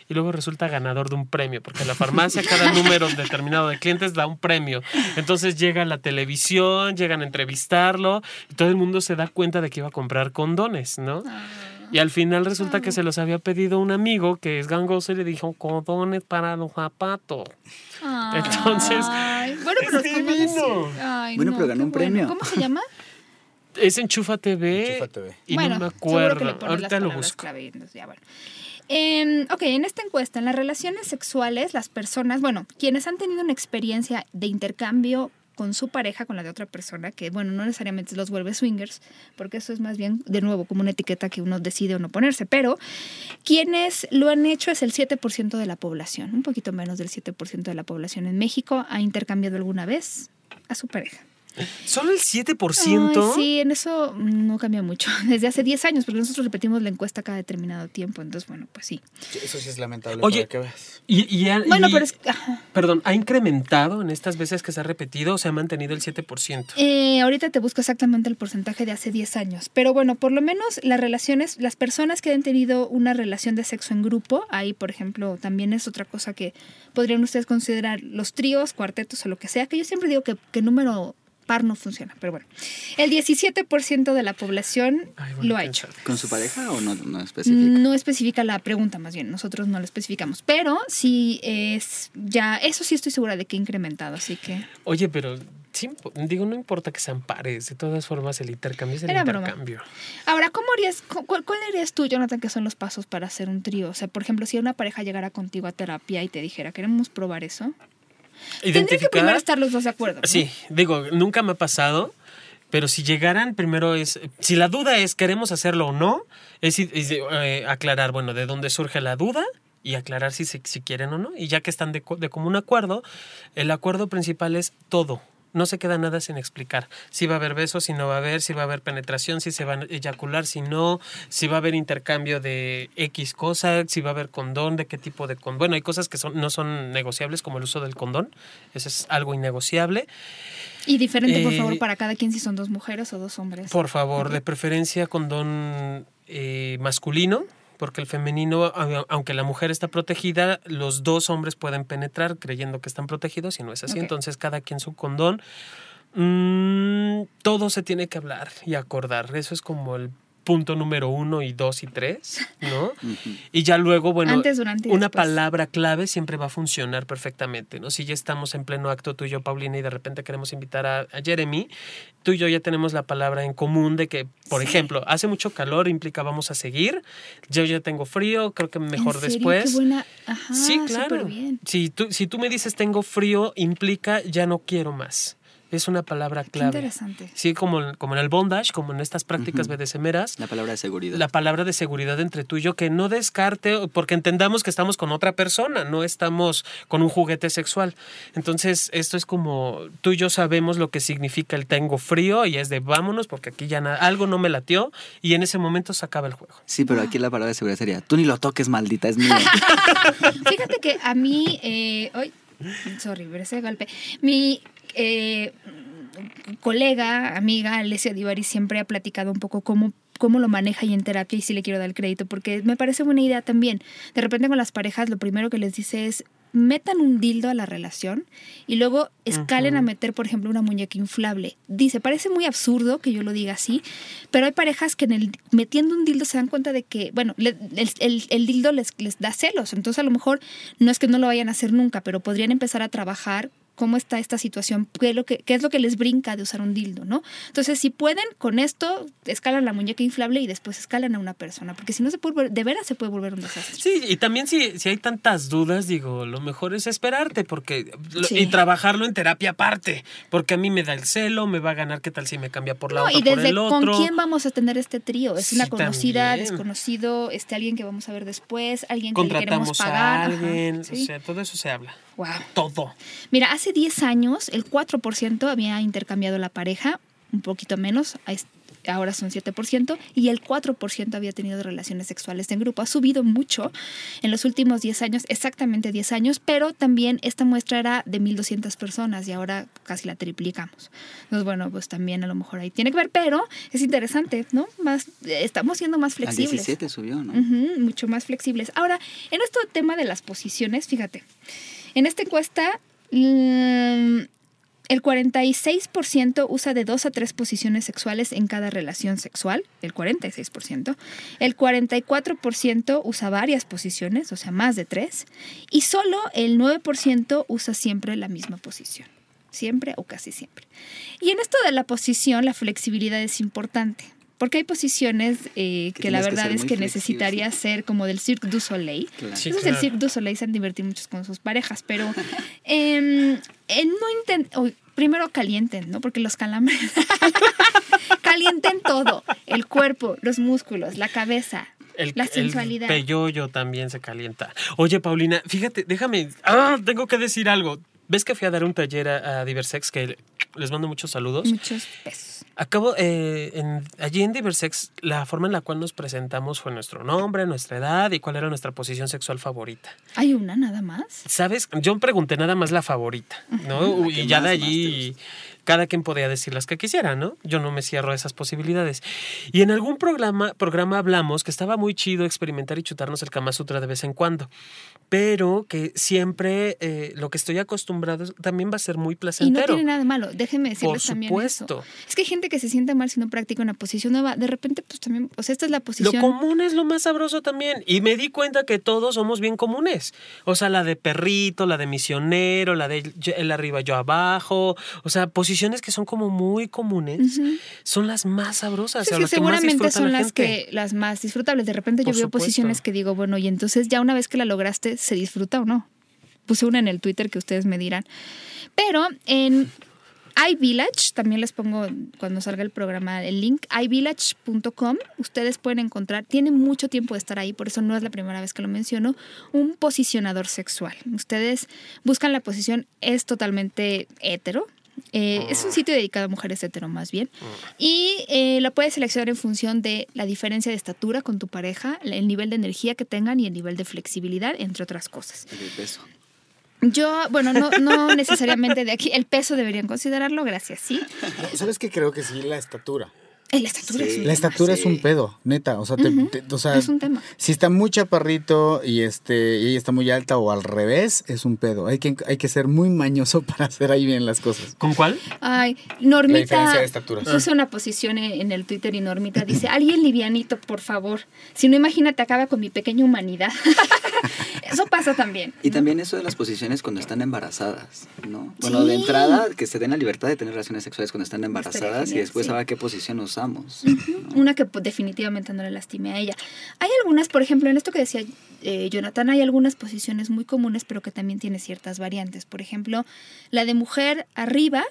y luego resulta ganador de un premio, porque la farmacia, cada [LAUGHS] número determinado de clientes da un premio. Entonces llega la televisión, llegan a entrevistarlo y todo el mundo se da cuenta de que iba a comprar condones, ¿no? Y al final resulta que se los había pedido un amigo que es gangoso y le dijo condones para los zapatos. Entonces, Ay, bueno, pero es ¿cómo decir? divino. Ay, Bueno, no, pero ganó un bueno. premio. ¿Cómo se llama? Es Enchufa TV. Enchufa TV. Y bueno, no me que acuerdo. Ahorita lo busco. clave, entonces ya, bueno. Em, ok, en esta encuesta, en las relaciones sexuales, las personas, bueno, quienes han tenido una experiencia de intercambio con su pareja, con la de otra persona, que bueno, no necesariamente los vuelve swingers, porque eso es más bien, de nuevo, como una etiqueta que uno decide o no ponerse, pero quienes lo han hecho es el 7% de la población, un poquito menos del 7% de la población en México ha intercambiado alguna vez a su pareja. Solo el 7%. Ay, sí, en eso no cambia mucho. [LAUGHS] Desde hace 10 años, porque nosotros repetimos la encuesta cada determinado tiempo. Entonces, bueno, pues sí. Eso sí es lamentable Oye, para que veas. Y, y ha- Bueno, y- pero es. Perdón, ¿ha incrementado en estas veces que se ha repetido o se ha mantenido el 7%? Eh, ahorita te busco exactamente el porcentaje de hace 10 años. Pero bueno, por lo menos las relaciones, las personas que han tenido una relación de sexo en grupo, ahí, por ejemplo, también es otra cosa que podrían ustedes considerar los tríos, cuartetos o lo que sea, que yo siempre digo que, que número par no funciona, pero bueno. El 17% de la población Ay, bueno, lo ha hecho. ¿Con su pareja o no, no especifica? No especifica la pregunta, más bien, nosotros no lo especificamos, pero sí es ya, eso sí estoy segura de que ha incrementado, así que Oye, pero sí, digo, no importa que sean pares, de todas formas el intercambio es el Era broma. intercambio. Ahora, ¿cómo harías, cu- cuál, cuál harías tú, Jonathan, que son los pasos para hacer un trío? O sea, por ejemplo, si una pareja llegara contigo a terapia y te dijera, queremos probar eso, tendría que primero estar los dos de acuerdo. ¿no? Sí, digo, nunca me ha pasado, pero si llegaran, primero es, si la duda es queremos hacerlo o no, es, es, eh, aclarar, bueno, de dónde surge la duda y aclarar si, si quieren o no. Y ya que están de, de común acuerdo, el acuerdo principal es todo. No se queda nada sin explicar. Si va a haber besos, si no va a haber, si va a haber penetración, si se va a eyacular, si no, si va a haber intercambio de X cosa, si va a haber condón, de qué tipo de condón. Bueno, hay cosas que son, no son negociables, como el uso del condón. Eso es algo innegociable. Y diferente, por Eh, favor, para cada quien si son dos mujeres o dos hombres. Por favor, de preferencia condón eh, masculino, porque el femenino, aunque la mujer está protegida, los dos hombres pueden penetrar creyendo que están protegidos y no es así. Entonces, cada quien su condón. Mm, todo se tiene que hablar y acordar. Eso es como el punto número uno y dos y tres, ¿no? [LAUGHS] Y ya luego, bueno, Antes, durante una después. palabra clave siempre va a funcionar perfectamente, ¿no? Si ya estamos en pleno acto tú y yo, Paulina, y de repente queremos invitar a, a Jeremy, tú y yo ya tenemos la palabra en común de que, por ejemplo, hace mucho calor, implica vamos a seguir, yo ya tengo frío, creo que mejor ¿En serio? después. Qué buena. Ajá, sí, claro. superbién. Si tú, si tú me dices tengo frío, implica ya no quiero más. Es una palabra Qué clave. interesante. Sí, como, como en el bondage, como en estas prácticas. BDSMeras, La palabra de seguridad. la palabra de seguridad entre tú y yo, que no descarte, porque entendamos que estamos con otra persona, no estamos con un juguete sexual. Entonces, esto es como tú y yo sabemos lo que significa el tengo frío y es de vámonos porque aquí ya nada, algo no me latió y en ese momento se acaba el juego. Sí, pero aquí la palabra de seguridad sería, tú ni lo toques, maldita, es mío. [LAUGHS] Fíjate que a mí, eh, ay, sorry, pero ese golpe, mi eh, colega, amiga Alessia Divari siempre ha platicado un poco cómo cómo lo maneja y en terapia y sí le quiero dar el crédito porque me parece buena idea también. De repente con las parejas lo primero que les dice es metan un dildo a la relación y luego escalen a meter, por ejemplo, una muñeca inflable. Dice, parece muy absurdo que yo lo diga así, pero hay parejas que en el metiendo un dildo se dan cuenta de que, bueno, le- el, el- el dildo les, les da celos. Entonces a lo mejor no es que no lo vayan a hacer nunca, pero podrían empezar a trabajar cómo está esta situación, qué es, lo que, qué es lo que les brinca de usar un dildo, ¿no? Entonces, si pueden, con esto escalan la muñeca inflable y después escalan a una persona, porque si no se puede, de veras se puede volver un desastre. Sí, y también si, si hay tantas dudas, digo, lo mejor es esperarte porque Sí. y trabajarlo en terapia aparte, porque a mí me da el celo, me va a ganar qué tal si me cambia por la No, otra y por desde el otro. con quién vamos a tener este trío. Es una conocida, también. desconocido, este alguien que vamos a ver después, alguien que le queremos pagar. a Ajá, alguien, sí. o sea, todo eso se habla. Wow. Todo. Mira, hace 10 años el 4% había intercambiado la pareja, un poquito menos, ahora son 7%, y el 4% había tenido relaciones sexuales en grupo. Ha subido mucho en los últimos 10 años, exactamente 10 años, pero también esta muestra era de 1.200 personas y ahora casi la triplicamos. Entonces, bueno, pues también a lo mejor ahí tiene que ver, pero es interesante, ¿no? Más, estamos siendo más Al flexibles. 17 subió, ¿no? Mucho más flexibles. Ahora, en este tema de las posiciones, fíjate, en esta encuesta, el 46% usa de dos a tres posiciones sexuales en cada relación sexual, el 46%. El 44% usa varias posiciones, o sea, más de tres. Y solo el 9% usa siempre la misma posición. Siempre o casi siempre. Y en esto de la posición, la flexibilidad es importante. Porque hay posiciones eh, Que que, la que verdad es que necesitaría ser como del Cirque du Soleil. Claro. Sí, Esos del claro. Cirque du Soleil se han divertido muchos con sus parejas, pero [LAUGHS] em, eh, no inten- uy, primero calienten, ¿no? Porque los calambres [LAUGHS] calienten todo, el cuerpo, los músculos, la cabeza, El, la el sensualidad. peyoyo también se calienta. Oye, Paulina, fíjate, déjame. Ah, tengo que decir algo. ¿Ves que fui a dar un taller a, a Diversex? Que les mando muchos saludos. Muchos besos. Acabo, eh, en- allí en Diversex, la forma en la cual nos presentamos fue nuestro nombre, nuestra edad y cuál era nuestra posición sexual favorita. ¿Hay una nada más? ¿Sabes? Yo pregunté nada más la favorita, ¿no? Y ya de allí cada quien podía decir las que quisiera, ¿no? Yo no me cierro a esas posibilidades. Y en algún programa, programa hablamos que estaba muy chido experimentar y chutarnos el Kama Sutra de vez en cuando, pero que siempre eh, lo que estoy acostumbrado también va a ser muy Y no placentero. tiene nada de malo, déjenme decirles Por también supuesto. eso. Es que hay gente que se siente mal si no practica una posición nueva. De repente, pues también, o sea, esta es la Lo posición. común es lo más sabroso también. Y me di cuenta que todos somos bien comunes. O sea, la de perrito, la de misionero, la de él arriba, yo abajo. O sea, posiciones que son como muy comunes son las más sabrosas. Sí, o sí, las que más seguramente son la las que las más disfrutables. De repente yo Por veo supuesto. posiciones que digo, bueno, y entonces ya una vez que la lograste, ¿se disfruta o no? Puse una en el Twitter que ustedes me dirán. Pero en iVillage, también les pongo cuando salga el programa el link, iVillage.com, ustedes pueden encontrar, tiene mucho tiempo de estar ahí, por eso no es la primera vez que lo menciono, un posicionador sexual. Ustedes buscan la posición, es totalmente hetero. Eh, es un sitio dedicado a mujeres hetero más bien. Y eh, lo puedes seleccionar en función de la diferencia de estatura con tu pareja, el nivel de energía que tengan y el nivel de flexibilidad, entre otras cosas. El peso. Yo, bueno, no, no necesariamente de aquí, el peso deberían considerarlo, gracias, sí. [LAUGHS] ¿Sabes qué? Creo que sí, la estatura. La estatura Sí. es un La tema. estatura es un pedo, neta. O sea, te- o sea, Es un tema. si está muy chaparrito y este y ella está muy alta o al revés, es un pedo. Hay que, hay que ser muy mañoso [LAUGHS] para hacer ahí bien las cosas. ¿Con cuál? Ay, La Normita diferencia de estaturas. puso una posición en, en el Twitter y Normita dice, alguien livianito, por favor. Si no, imagínate, acaba con mi pequeña humanidad. [LAUGHS] Eso pasa también. Y también eso de las posiciones cuando están embarazadas, ¿no? Bueno, de entrada, que se den la libertad de tener relaciones sexuales cuando están embarazadas y después sí. saber qué posición usamos. Una que pues, definitivamente no le lastime a ella. Hay algunas, por ejemplo, en esto que decía eh, Jonathan, hay algunas posiciones muy comunes, pero que también tiene ciertas variantes. Por ejemplo, la de mujer arriba.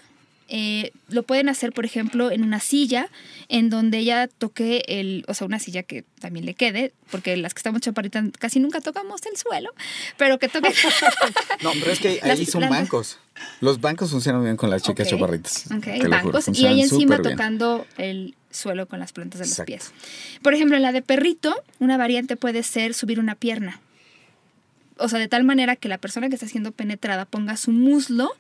Eh, lo pueden hacer, por ejemplo, en una silla en donde ella toque el, o sea, una silla que también le quede, porque las que estamos chaparritas casi nunca tocamos el suelo, pero que toque. [LAUGHS] No, pero es que [LAUGHS] Las ahí son bancos. Los bancos funcionan bien con las chicas Ok. chaparritas. Ok, bancos y ahí encima tocando el suelo con las plantas de los Exacto. pies. Por ejemplo, en la de perrito, una variante puede ser subir una pierna. O sea, de tal manera que la persona que está siendo penetrada ponga su muslo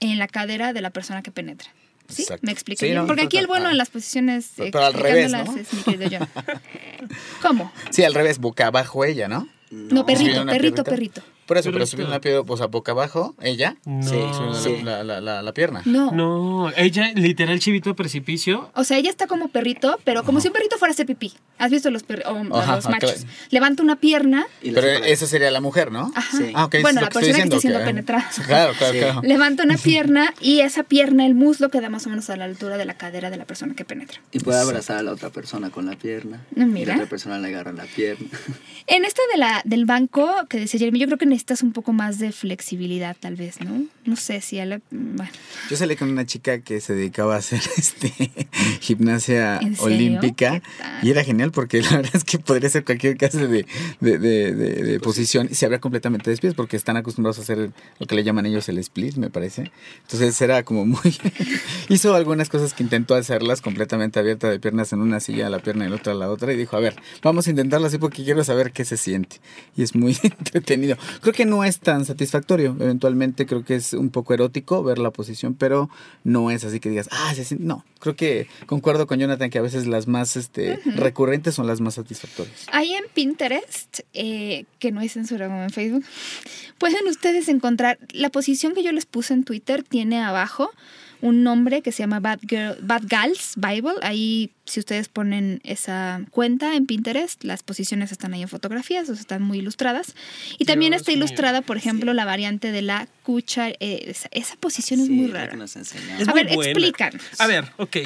en la cadera de la persona que penetra. ¿Sí? Exacto. ¿Me expliqué Sí, bien? no, Porque aquí el total. bueno en las posiciones Pero- pero al revés, ¿no? es mi querido John. [LAUGHS] ¿Cómo? Sí, al revés, boca abajo ella, ¿no? No, perrito, perrito, perrito. Por eso, pero subiendo la pierna, o sea, boca abajo, ella. No. Sí, subiendo sí. La, la, la, la pierna. No. No, ella literal chivito de precipicio. O sea, ella está como perrito, pero como si un perrito fuera a hacer pipí. ¿Has visto los, perri- o- Ajá, los ok. machos? Levanta una pierna. Y Pero separa. esa sería la mujer, ¿no? Ajá. Sí. Ah, ok, eso bueno, es la persona que está siendo que- penetrada. [LAUGHS] Claro, claro, Sí. claro. Levanta una [LAUGHS] pierna y esa pierna, el muslo, queda más o menos a la altura de la cadera de la persona que penetra. Y puede abrazar a la otra persona con la pierna. No, Y mira. la otra persona le agarra la pierna. En esta de la, del banco que decía Jeremy, yo creo que necesitas un poco más de flexibilidad, tal vez, ¿no? No sé si a la. Bueno, Yo salí con una chica que se dedicaba a hacer [LAUGHS] este gimnasia olímpica y era genial porque la [LAUGHS] verdad es que podría ser cualquier clase de, de, de- de- de posición y se abría completamente de pies porque están acostumbrados a hacer lo que le llaman ellos el split, me parece. Entonces era como muy... [LAUGHS] Hizo algunas cosas que intentó hacerlas completamente abierta de piernas en una silla, la pierna y la otra a la otra y dijo, a ver, vamos a intentarlo así porque quiero saber qué se siente. Y es muy entretenido. Creo que no es tan satisfactorio. Eventualmente creo que es un poco erótico ver la posición, pero no es así que digas, ah, siente. No, creo que concuerdo con Jonathan que a veces las más este, recurrentes son las más satisfactorias. Ahí en Pinterest, eh, que no hay censura como en Facebook, pueden ustedes encontrar la posición que yo les puse en Twitter, tiene abajo un nombre que se llama Bad, Girl, Bad Gals Bible. Ahí, si ustedes ponen esa cuenta en Pinterest, las posiciones están ahí en fotografías, o sea, están muy ilustradas. Y también Dios está mío. ilustrada, por ejemplo, la variante de la cucha. eh, esa, esa posición es Sí, muy la rara. nos. Es A muy ver, explícanos. A ver, ok.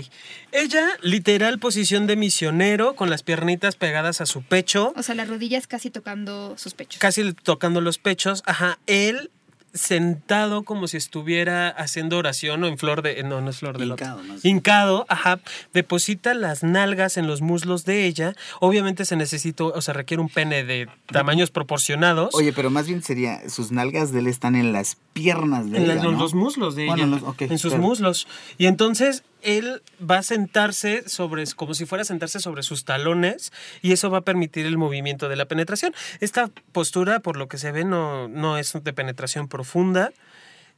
Ella, literal, posición de misionero, con las piernitas pegadas a su pecho, O sea, las rodillas casi tocando sus pechos. casi tocando los pechos. Ajá, él sentado como si estuviera haciendo oración o en flor de... No, no es flor de. Hincado. Hincado, ajá. Deposita las nalgas en los muslos de ella. Obviamente se necesita, o sea, requiere un pene de tamaños proporcionados. Oye, pero más bien sería, sus nalgas de él están en las piernas de en ella, ¿no? los muslos de Bueno, ella. los- en sus claro. muslos. Y entonces él va a sentarse sobre, como si fuera a sentarse sobre sus talones y eso va a permitir el movimiento de la penetración. Esta postura, por lo que se ve, no, no es de penetración profunda.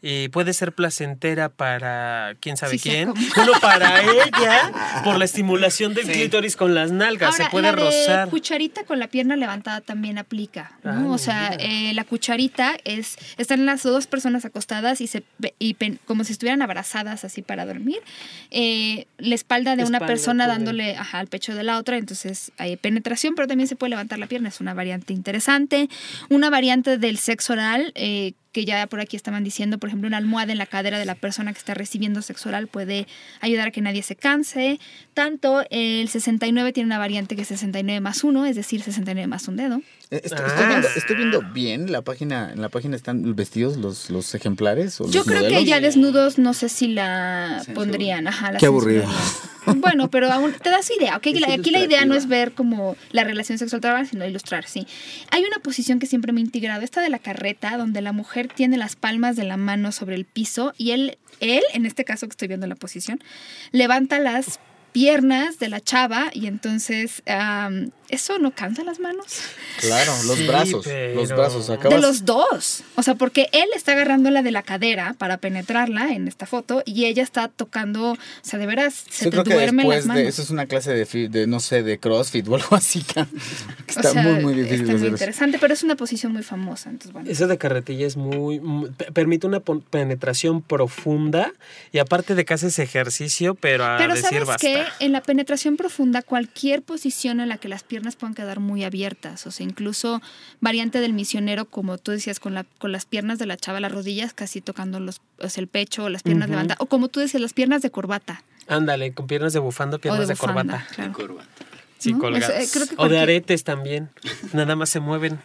Y puede ser placentera para quién sabe Sí, sí, quién. Bueno, para ella, por la estimulación del clítoris con las nalgas. Ahora, se puede la de rozar. cucharita con la pierna levantada también aplica, ¿no? Ay, o sea, eh, la cucharita es están las dos personas acostadas y se y pen- como si estuvieran abrazadas así para dormir. Eh, la espalda de una persona dándole ajá, al pecho de la otra, entonces hay penetración, pero también se puede levantar la pierna, es una variante interesante. Una variante del sexo oral eh, que ya por aquí estaban diciendo, por ejemplo, una almohada en la cadera de la persona que está recibiendo sexo oral puede ayudar a que nadie se canse. Tanto el 69 tiene una variante que es 69 más 1, es decir, 69 más un dedo. Eh, Estoy, Ah. estoy viendo, estoy viendo bien la página. En la página están vestidos los, los ejemplares. O Yo los creo que ya desnudos no sé si la Censura. pondrían. Ajá, la Qué aburrido. Bueno, pero aún te das idea. ¿ok? Es aquí la idea no es ver como la relación sexual trabaja, sino ilustrar, sí. Hay una posición que siempre me ha integrado, esta de la carreta, donde la mujer tiene las palmas de la mano sobre el piso y él, él, en este caso que estoy viendo la posición, levanta las piernas de la chava y entonces eso no cansa las manos Claro, los Sí, brazos. pero- Los brazos. de Acabas, los dos o sea porque él está agarrándola de la cadera para penetrarla en esta foto y ella está tocando o sea de veras se Yo te creo que duermen las manos de eso es una clase de, de, no sé, de CrossFit o algo así. que O Está sea, muy, muy difícil está de muy hacer eso. interesante pero es una posición muy famosa entonces bueno Esa de carretilla es muy, muy- pe- permite una penetración profunda y aparte de que haces ejercicio, pero a Pero decir sabes basta. En la penetración profunda cualquier posición en la que las piernas puedan quedar muy abiertas, o sea, incluso variante del misionero como tú decías con la con las piernas de la chava las rodillas casi tocando los o sea, el pecho o las piernas Ujú. levantadas o como tú decías las piernas de corbata Ándale, con piernas de bufanda, piernas de, bufanda, corbata. claro. Curva. Sí, ¿No? colgadas. Eso, eh, creo que O de aretes también. Nada más se mueven.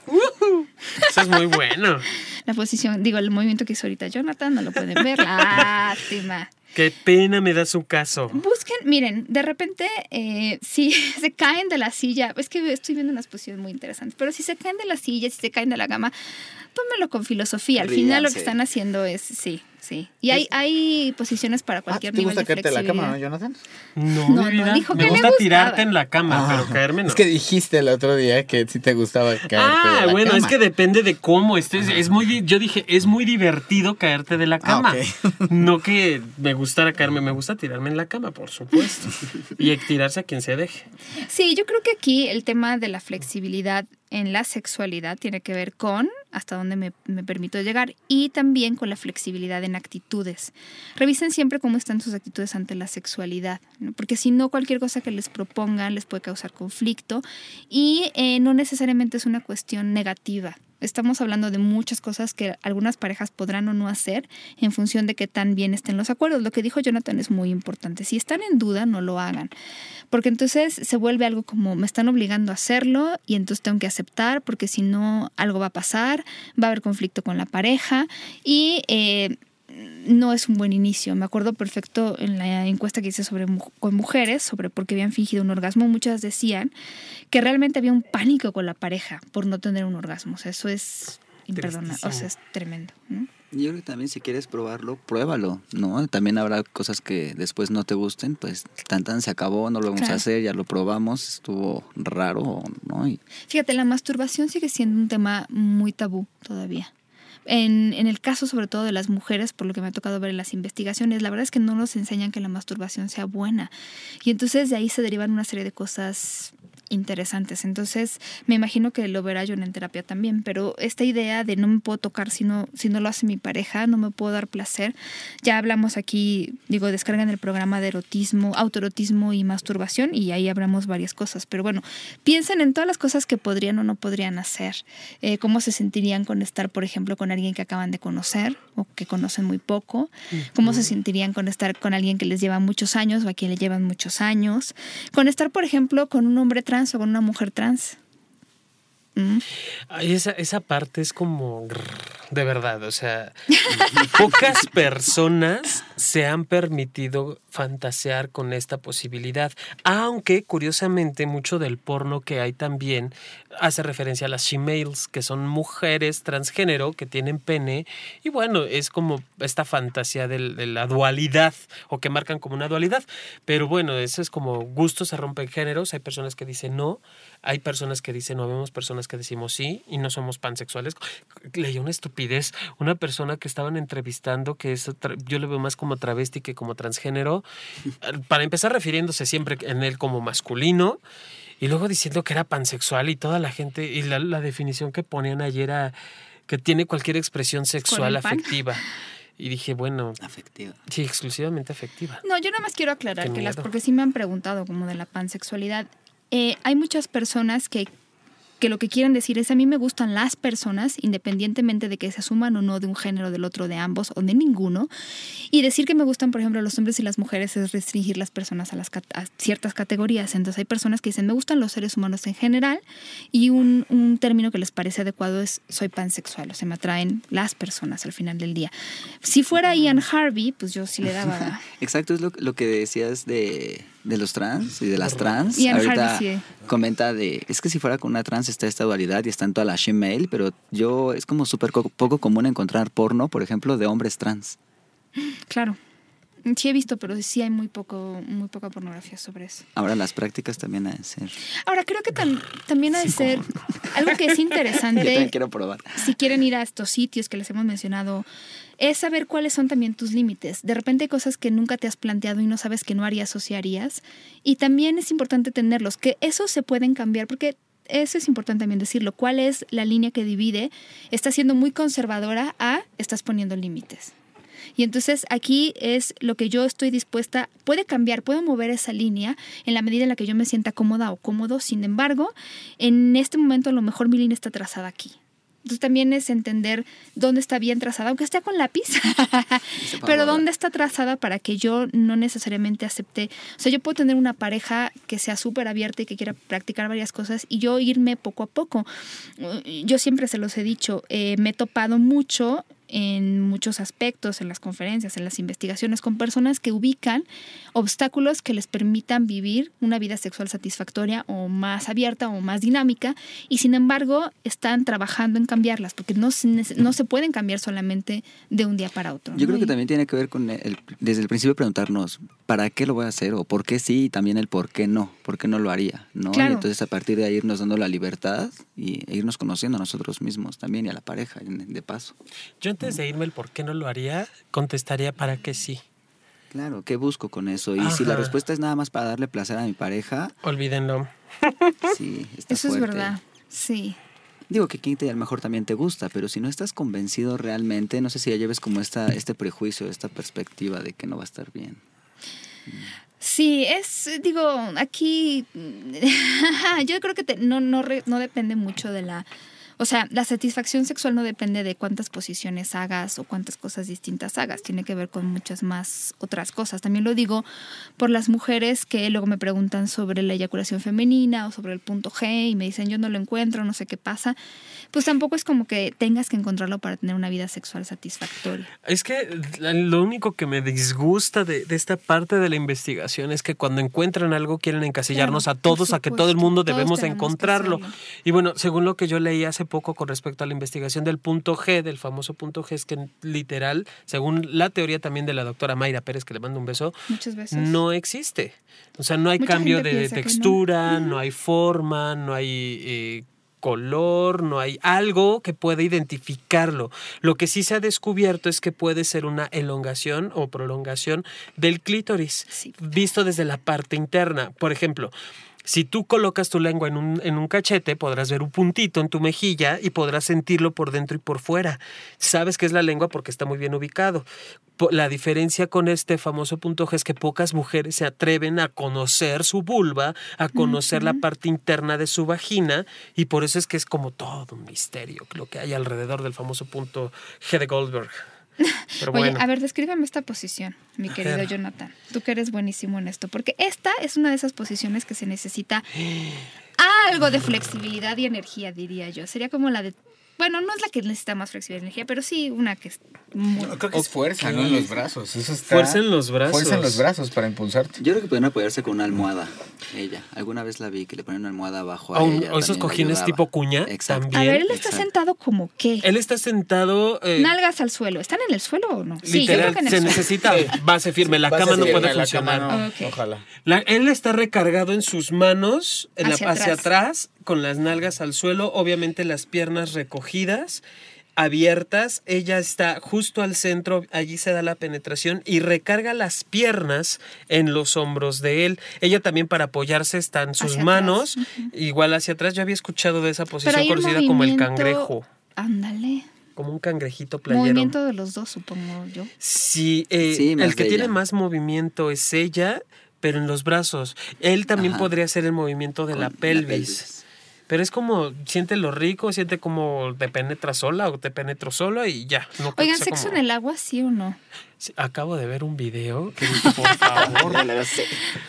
Eso es muy bueno. [LAUGHS] La posición, digo, el movimiento que hizo ahorita Jonathan, no lo pueden ver. [LAUGHS] Lástima. Qué pena me da su caso. Busquen, miren, de repente, eh, si [LAUGHS] se caen de la silla, es que estoy viendo unas posiciones muy interesantes, pero si se caen de la silla, si se caen de la cama, tómenlo con filosofía. Al final lo que están haciendo es, sí, sí. Y hay, hay posiciones para Ah, cualquier ¿Te nivel gusta de caerte la flexibilidad. cama, no, Jonathan? No, No, mi no, dijo me que gusta tirarte en la cama, Ah, pero caerme no. Es que dijiste el otro día que sí te gustaba caerte Ah, de la bueno, cama. es que depende de cómo estés. Es muy, di- yo dije, es muy divertido caerte de la Ah, cama. [LAUGHS] No que me gustara caerme, me gusta tirarme en la cama, por supuesto. y tirarse a quien se deje. Sí, yo creo que aquí el tema de la flexibilidad en la sexualidad tiene que ver con hasta dónde me, me, permito llegar y también con la flexibilidad en actitudes. Revisen siempre cómo están sus actitudes ante la sexualidad, porque si no cualquier cosa que les propongan les puede causar conflicto y eh, no necesariamente es una cuestión negativa. Estamos hablando de muchas cosas que algunas parejas podrán o no hacer en función de que tan bien estén los acuerdos. Lo que dijo Jonathan es muy importante. Si están en duda, no lo hagan. Porque entonces se vuelve algo como me están obligando a hacerlo y entonces tengo que aceptar porque si no algo va a pasar, va a haber conflicto con la pareja y... Eh, no es un buen inicio. Me acuerdo perfecto en la encuesta que hice sobre con mujeres, sobre por qué habían fingido un orgasmo, muchas decían que realmente había un pánico con la pareja por no tener un orgasmo. O sea, eso es imperdonable, o sea, es tremendo. ¿no? Yo creo que también si quieres probarlo, pruébalo, ¿no? También habrá cosas que después no te gusten, pues tan tan se acabó, no lo vamos claro. a hacer, ya lo probamos, estuvo raro, ¿no? Y... Fíjate, la masturbación sigue siendo un tema muy tabú todavía. En, en, el caso sobre todo de las mujeres, por lo que me ha tocado ver en las investigaciones, la verdad es que no nos enseñan que la masturbación sea buena. Y entonces de ahí se derivan una serie de cosas interesantes. Entonces, me imagino que lo verá John en terapia también, pero esta idea de no me puedo tocar si no, si no lo hace mi pareja, no me puedo dar placer. Ya hablamos aquí, digo, descargan el programa de erotismo, autoerotismo y masturbación y ahí hablamos varias cosas. Pero bueno, piensen en todas las cosas que podrían o no podrían hacer. Eh, cómo se sentirían con estar, por ejemplo, con alguien que acaban de conocer o que conocen muy poco. Cómo se sentirían con estar con alguien que les lleva muchos años o a quien le llevan muchos años. Con estar, por ejemplo, con un hombre trans o con una mujer trans. Esa, esa parte es como de verdad, o sea, [LAUGHS] pocas personas se han permitido fantasear con esta posibilidad, aunque curiosamente mucho del porno que hay también hace referencia a las shemales, que son mujeres transgénero que tienen pene, y bueno, es como esta fantasía de, de la dualidad, o que marcan como una dualidad, pero bueno, eso es como gustos se rompen géneros, hay personas que dicen no, hay personas que dicen no, vemos personas que decimos sí y no somos pansexuales. Leí una estupidez, una persona que estaban entrevistando, que es, yo le veo más como travesti que como transgénero, para empezar refiriéndose siempre en él como masculino y luego diciendo que era pansexual y toda la gente, y la, la definición que ponían ayer era que tiene cualquier expresión sexual afectiva. Y dije, bueno. Afectiva. Sí, exclusivamente afectiva. No, yo nada más quiero aclarar que las, porque sí me han preguntado como de la pansexualidad. Eh, hay muchas personas que, que lo que quieren decir es a mí me gustan las personas, independientemente de que se asuman o no de un género, del otro, de ambos o de ninguno. Y decir que me gustan, por ejemplo, los hombres y las mujeres es restringir las personas a, las, a ciertas categorías. Entonces hay personas que dicen me gustan los seres humanos en general y un, un, término que les parece adecuado es soy pansexual, o sea, me atraen las personas al final del día. Si fuera Ian Harvey, pues yo sí le daba... [LAUGHS] Exacto, es lo, lo que decías de de los trans y de las trans. Y Ahorita comenta de, es que si fuera con una trans está esta dualidad y está en toda la shemale, pero yo es como súper poco común encontrar porno, por ejemplo, de hombres trans. Claro. Sí he visto, pero sí hay muy poco, muy poca pornografía sobre eso. Ahora las prácticas también ha de ser. Ahora creo que tam también ha de ser [LAUGHS] algo que es interesante. Yo también quiero probar. Si quieren ir a estos sitios que les hemos mencionado, es saber cuáles son también tus límites. De repente hay cosas que nunca te has planteado y no sabes que no harías o si harías. Y también es importante tenerlos, que esos se pueden cambiar porque eso es importante también decirlo. ¿Cuál es la línea que divide? Estás siendo muy conservadora a estás poniendo límites. Y entonces aquí es lo que yo estoy dispuesta, puede cambiar, puedo mover esa línea en la medida en la que yo me sienta cómoda o cómodo. Sin embargo, en este momento a lo mejor mi línea está trazada aquí. Entonces también es entender dónde está bien trazada, aunque esté con lápiz, [LAUGHS] pero dónde está trazada para que yo no necesariamente acepte. O sea, yo puedo tener una pareja que sea súper abierta y que quiera practicar varias cosas y yo irme poco a poco. Yo siempre se los he dicho, eh, me he topado mucho en muchos aspectos, en las conferencias, en las investigaciones, con personas que ubican obstáculos que les permitan vivir una vida sexual satisfactoria o más abierta o más dinámica y sin embargo están trabajando en cambiarlas porque no se, no se pueden cambiar solamente de un día para otro. Yo ¿no? creo que también tiene que ver con el, desde el principio preguntarnos ¿para qué lo voy a hacer? o ¿por qué sí? y también el ¿por qué no? ¿por qué no lo haría? ¿no? Claro. Y entonces a partir de ahí irnos dando la libertad y e irnos conociendo a nosotros mismos también y a la pareja de paso. Yo antes de irme el por qué no lo haría, contestaría para qué sí. Claro, ¿qué busco con eso? Y si la respuesta es nada más para darle placer a mi pareja, Olvídenlo. [LAUGHS] sí, está Eso es verdad. Sí. Digo que quien te a lo mejor también te gusta, pero si no estás convencido realmente, no sé si ya lleves como esta, este prejuicio, esta perspectiva de que no va a estar bien. Sí, es, digo, aquí [LAUGHS] yo creo que te- no, no depende mucho de la... O sea, la satisfacción sexual no depende de cuántas posiciones hagas o cuántas cosas distintas hagas. Tiene que ver con muchas más otras cosas. También lo digo por las mujeres que luego me preguntan sobre la eyaculación femenina o sobre el punto G y me dicen yo no lo encuentro, no sé qué pasa. Pues tampoco es como que tengas que encontrarlo para tener una vida sexual satisfactoria. Es que lo único que me disgusta de, de esta parte de la investigación es que cuando encuentran algo quieren encasillarnos Claro, a todos, a que todo el mundo debemos encontrarlo. Y bueno, según lo que yo leí hace poco con respecto a la investigación del punto G, del famoso punto G, es que literal, según la teoría también de la doctora Mayra Pérez, que le mando un beso, Muchas veces. no existe. O sea, no hay Mucha cambio de no. textura, no. hay forma, no hay eh, color, no hay algo que pueda identificarlo. Lo que sí se ha descubierto es que puede ser una elongación o prolongación del clítoris, Sí. visto desde la parte interna. Por ejemplo, si tú colocas tu lengua en un, en un cachete, podrás ver un puntito en tu mejilla y podrás sentirlo por dentro y por fuera. Sabes que es la lengua porque está muy bien ubicado. La diferencia con este famoso punto G es que pocas mujeres se atreven a conocer su vulva, a conocer la parte interna de su vagina, y por eso es que es como todo un misterio lo que hay alrededor del famoso punto G de Goldberg. Pero Oye, bueno. a ver, descríbeme esta posición, mi querido. Jonathan. Tú que eres buenísimo en esto, porque esta es una de esas posiciones que se necesita [GASPS] algo de flexibilidad y energía, diría yo. Sería como la de... Bueno, no es la que necesita más flexibilidad y energía, pero sí una que es muy... Creo que es fuerza, ¿no? En los brazos. Eso está... Fuerza en los brazos. Fuerza en los brazos para impulsarte. Yo creo que pueden apoyarse con una almohada, ella. Alguna vez la vi que le ponen una almohada abajo a un- ella. o esos cojines tipo cuña Exacto. también. A ver, él está exacto. sentado como qué? Él está sentado. eh, Nalgas al suelo. ¿Están en el suelo o no? Sí, yo literal, creo que en el se suelo. necesita base firme. La Base cama no puede la funcionar. no, Ok. Ojalá. La- él está recargado en sus manos en la- Hacia hacia, atrás. atrás. con las nalgas al suelo, obviamente las piernas recogidas, abiertas. Ella está justo al centro, allí se da la penetración y recarga las piernas en los hombros de él. Ella también para apoyarse está en sus Hacia manos, igual hacia atrás. Yo había escuchado de esa posición conocida como el cangrejo, Ándale. como un cangrejito playero. Movimiento de los dos, supongo yo. Sí, eh, Sí, el que tiene más movimiento es ella, pero en los brazos. Él también Ajá. podría hacer el movimiento de Con la pelvis. Pero es como, siente lo rico, siente como te penetra sola o te penetro solo y ya. No Oigan, ¿sexo como- en el agua sí o no? Sí, Acabo de ver un video que dije, [LAUGHS] por favor.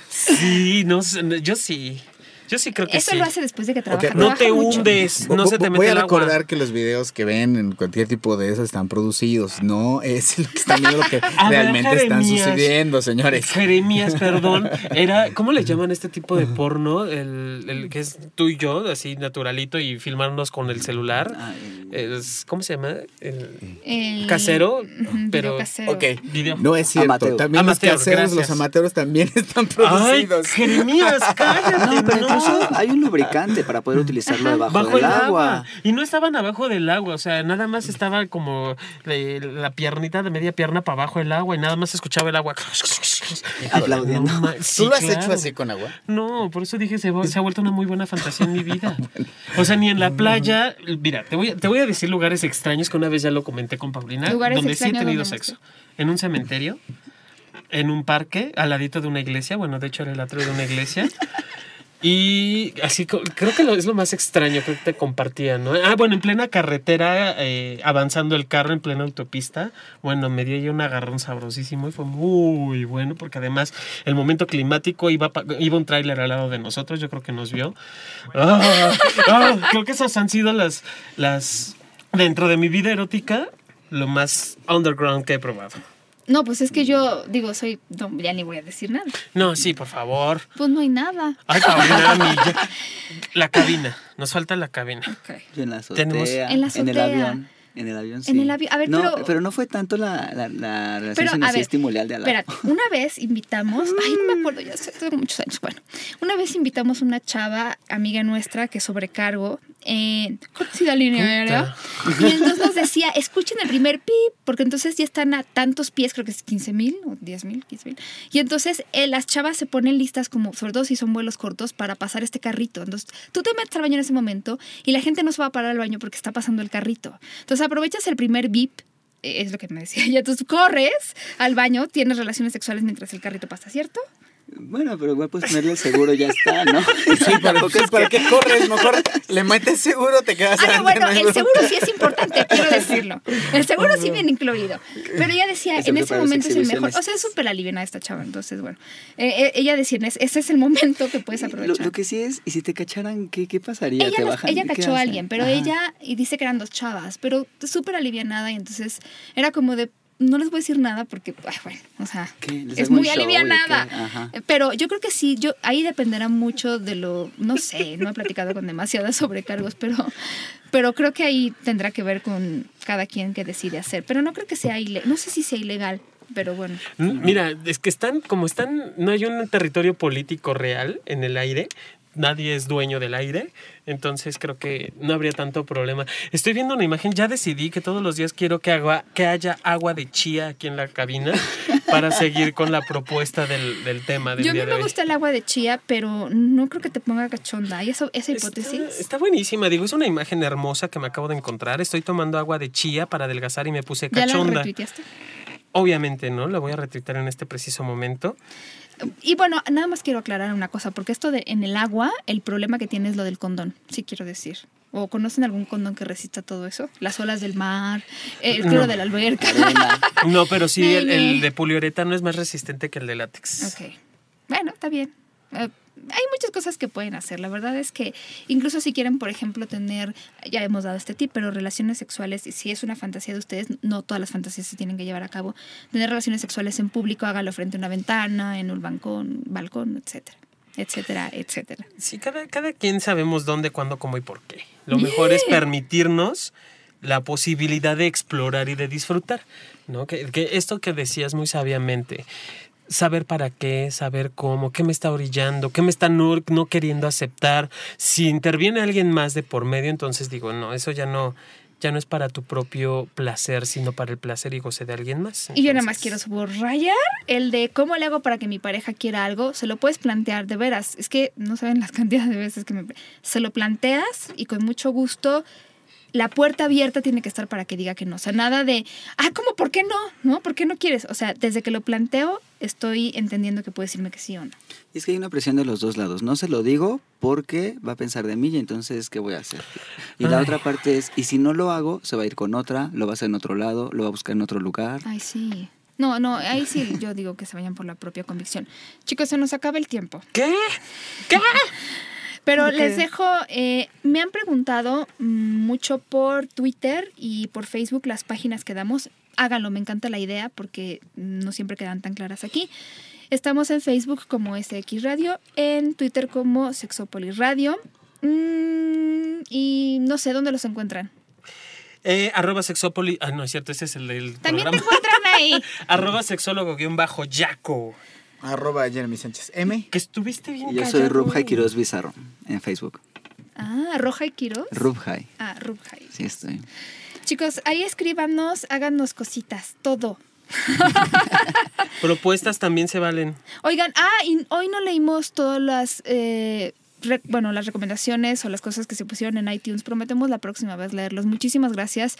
sí, no sé, yo sí. Yo sí creo que Eso sí. lo hace después de que trabaja. No trabaja te mucho. hundes, no se te mete Voy a el agua. recordar que los videos que ven en cualquier tipo de esas están producidos. No es lo que están viendo lo que [LAUGHS] ver, realmente están sucediendo, señores. Jeremías, perdón. [LAUGHS] Era, ¿cómo le llaman este tipo de porno? El, el que es tú y yo, así naturalito, y filmarnos con el celular. El- Es, ¿Cómo se llama? El El- casero, pero- video casero. Ok. video. No es cierto. Amateur. También Amateur, los caseros, gracias. los amateurs también [LAUGHS] están Ay, producidos. Jeremías, cállate. No, pero no. Incluso hay un lubricante para poder utilizarlo debajo Bajo del el agua. agua. Y no estaban abajo del agua, o sea, nada más estaba como eh, la piernita de media pierna para abajo del agua y nada más escuchaba el agua. Aplaudiendo. No ¿Tú lo has claro. hecho así con agua? No, por eso dije, se, ha vuelto una muy buena fantasía en mi vida. [LAUGHS] O sea, ni en la playa. Mira, te voy, a, te voy a decir lugares extraños que una vez ya lo comenté con Paulina. Lugares donde sí he tenido sexo. En un cementerio, en un parque, al ladito de una iglesia. Bueno, de hecho era el atrio de una iglesia. Y así creo que lo- es lo más extraño creo que te compartía, ¿no? Ah, bueno, en plena carretera, eh, avanzando el carro en plena autopista, bueno, me dio yo un agarrón sabrosísimo y fue muy bueno porque además el momento climático iba, iba un tráiler al lado de nosotros, yo creo que nos vio. Ah, ah, creo que esas han sido las, las, dentro de mi vida erótica, lo más underground que he probado. No, pues es que yo digo, soy. No, ya ni voy a decir nada. No, sí, por favor. Pues no hay nada. Ay, Paulina, ya- [LAUGHS] la cabina, nos falta la cabina. Ok. Yo en la azotea, Tenemos- En la en el azotea. avión. En el avión, sí. En el avión. A ver, no, pero- no fue tanto la, la, la relación, Pero, sino a sí ver, estimulé de al lado. Espérate, una vez invitamos, ay, no me acuerdo, ya tengo muchos años. Bueno, una vez invitamos una chava, amiga nuestra, que sobrecargo, en conocida línea aérea. Y entonces nos decía, escuchen el primer pip, porque entonces ya están a tantos pies, creo que es 15 mil o 10 mil, 15 mil. Y entonces eh, las chavas se ponen listas, como sobre todo si son vuelos cortos, para pasar este carrito. Entonces tú te metes al baño en ese momento y la gente no se va a parar al baño porque está pasando el carrito. Entonces aprovechas el primer bip. eh, Es lo que me decía [LAUGHS] ella. Entonces corres al baño, tienes relaciones sexuales mientras el carrito pasa, ¿cierto? Bueno, pero igual puedes ponerle el seguro y ya está, ¿no? [LAUGHS] Sí, para, es ¿para que- qué corres? Mejor le metes seguro, te quedas Ah, no, bueno, el seguro sí es importante, quiero decirlo. El seguro sí viene incluido. Pero ella decía, en ese momento es el mejor. O sea, es súper aliviada esta chava, entonces, bueno. Eh, eh, ella decía, "Es- ese es el momento que puedes aprovechar. lo que sí es, ¿y si te cacharan, qué, qué pasaría? ella, ¿Te los- bajan? ella ¿Qué cachó a alguien, pero Ajá. ella, y dice que eran dos chavas, pero súper alivianada, y entonces era como de, no les voy a decir nada porque, ay, bueno, o sea, ¿Qué? ¿Les es muy alivianada. Pero yo creo que sí, yo ahí dependerá mucho de lo, no sé, no he platicado con demasiadas sobrecargos, pero, pero creo que ahí tendrá que ver con cada quien que decide hacer. Pero no creo que sea ilegal, no sé si sea ilegal, pero bueno. Mira, es que están, como están, no hay un territorio político real en el aire, nadie es dueño del aire, entonces creo que no habría tanto problema. Estoy viendo una imagen, ya decidí que todos los días quiero que, agua, que haya agua de chía aquí en la cabina para [LAUGHS] seguir con la propuesta del, del tema del Yo a mí me hoy. gusta el agua de chía, pero no creo que te ponga cachonda. ¿Hay esa, esa hipótesis? está buenísima, digo, es una imagen hermosa que me acabo de encontrar. Estoy tomando agua de chía para adelgazar y me puse ¿Ya la cachonda. retuiteaste? Obviamente, ¿no? La voy a retuitar en este preciso momento. Y bueno, nada más quiero aclarar una cosa, porque esto de en el agua, el problema que tiene es lo del condón, sí quiero decir. ¿O conocen algún condón que resista todo eso? Las olas del mar, el cloro No. de la alberca. No, pero sí, el de poliuretano es más resistente que el de látex. Ok. Bueno, está bien. Eh, hay muchas cosas que pueden hacer. La verdad es que incluso si quieren, por ejemplo, tener, ya hemos dado este tip, pero relaciones sexuales, y si es una fantasía de ustedes, no todas las fantasías se tienen que llevar a cabo. Tener relaciones sexuales en público, hágalo frente a una ventana, en un balcón, balcón, etcétera, etcétera, etcétera. Sí, cada, cada quien sabemos dónde, cuándo, cómo y por qué. Lo mejor es permitirnos la posibilidad de explorar y de disfrutar. ¿no? Que, que esto que decías muy sabiamente, saber para qué, saber cómo, qué me está orillando, qué me está no, no queriendo aceptar. Si interviene alguien más de por medio, entonces digo, no, eso ya no, ya no es para tu propio placer, sino para el placer y goce de alguien más. Y yo nada más quiero subrayar el de cómo le hago para que mi pareja quiera algo. Se lo puedes plantear, de veras. Es que no saben las [LAUGHS] cantidades de veces que me... Se lo planteas y con mucho gusto la puerta abierta tiene que estar para que diga que no. O sea, nada de, ah, ¿cómo? ¿Por qué no? ¿No? ¿Por qué no quieres? O sea, desde que lo planteo, estoy entendiendo que puede decirme que sí o no. Y es que hay una presión de los dos lados. No se lo digo porque va a pensar de mí y entonces, ¿qué voy a hacer? Y la otra parte es, y si no lo hago, se va a ir con otra, lo va a hacer en otro lado, lo va a buscar en otro lugar. Ay, sí. No, no, ahí sí [LAUGHS] yo digo que se vayan por la propia convicción. Chicos, se nos acaba el tiempo. ¿Qué? ¿Qué? Pero les dejo, eh, me han preguntado mucho por Twitter y por Facebook las páginas que damos. Háganlo, me encanta la idea porque no siempre quedan tan claras aquí. Estamos en Facebook como SX Radio, en Twitter como Sexopolis Radio. Mm, y no sé dónde los encuentran. Eh, arroba sexópoli. Ah, no es cierto, ese es el del También te programa. encuentran ahí. [LAUGHS] arroba sexólogo guion bajo Yaco. Arroba Jeremy Sánchez M. Que estuviste bien yo soy. Rubhai Quiroz Bizarro en Facebook. Ah, Roja y Quiroz. Rubhai, Ah, Rubhai. sí estoy. Chicos, ahí escríbanos, háganos cositas, todo. [LAUGHS] Propuestas también se valen. Oigan, ah, y hoy no leímos todas las, eh, re- bueno, las recomendaciones o las cosas que se pusieron en iTunes. Prometemos la próxima vez leerlos. Muchísimas gracias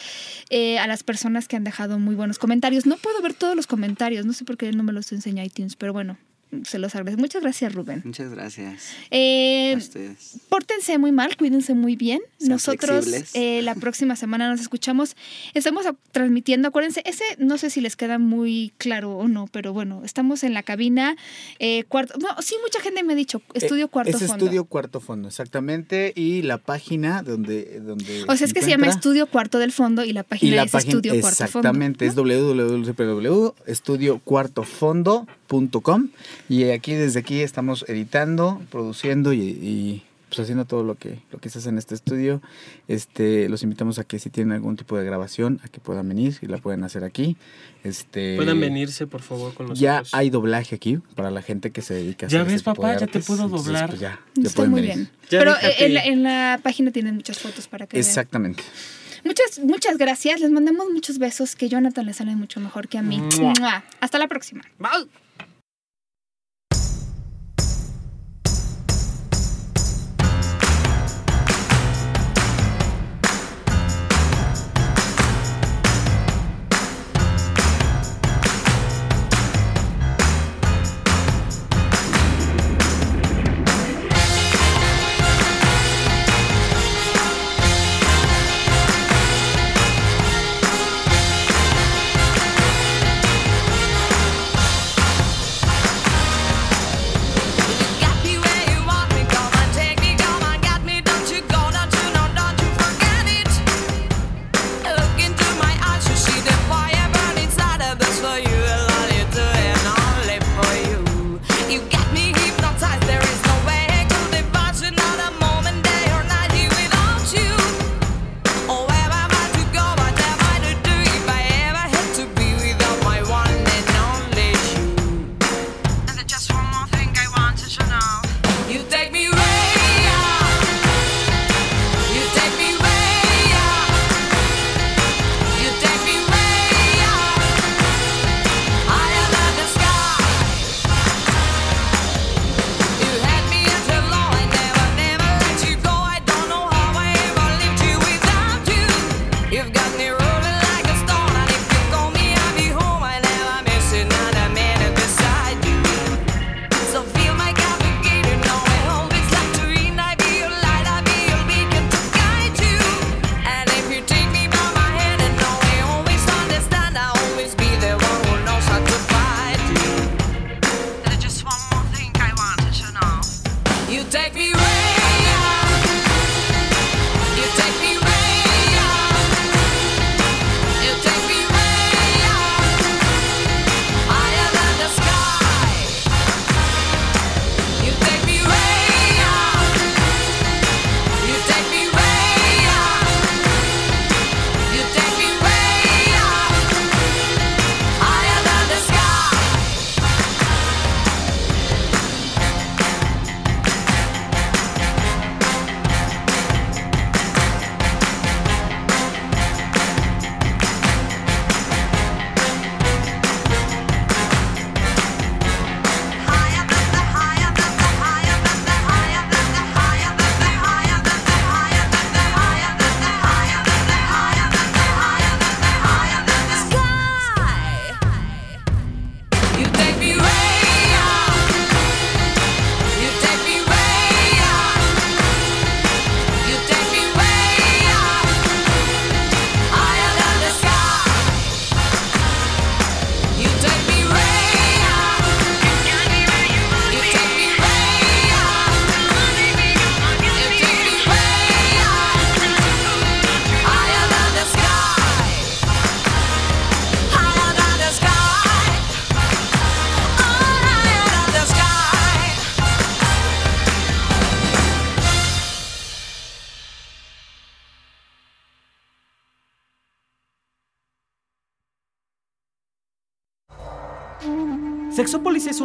eh, a las personas que han dejado muy buenos comentarios. No puedo ver todos los comentarios, no sé por qué no me los enseña iTunes, pero bueno, se los agradezco. Muchas gracias, Rubén. Muchas gracias Eh, a ustedes. Pórtense muy mal, cuídense muy bien. Sean Nosotros eh, la [LAUGHS] próxima semana nos escuchamos. Estamos transmitiendo, acuérdense, ese no sé si les queda muy claro o no, pero bueno, estamos en la cabina. eh, cuarto, no, sí, mucha gente me ha dicho, estudio Eh, cuarto es fondo. Estudio Cuarto Fondo, exactamente. Y la página donde. donde o sea, es que se llama Estudio Cuarto del Fondo y la Y página la es página, Estudio Cuarto Fondo. exactamente, es www.estudiocuartofondo.com y aquí desde aquí estamos editando, produciendo y, y, pues haciendo todo lo que, lo que se hace en este estudio. Este, los invitamos a que si tienen algún tipo de grabación, a que puedan venir y la pueden hacer aquí. Este, Puedan venirse, por favor, con nosotros. Ya hay doblaje aquí para la gente que se dedica a Ya hacer ves, este papá, ya te artes. puedo Entonces, doblar. pues ya, ya Está pueden muy venir. bien. Ya Pero en la, en la página tienen muchas fotos para que vean. Exactamente. Muchas, muchas gracias. Les mandamos muchos besos. Que Jonathan le sale mucho mejor que a mí. Mua. Hasta la próxima. Bye.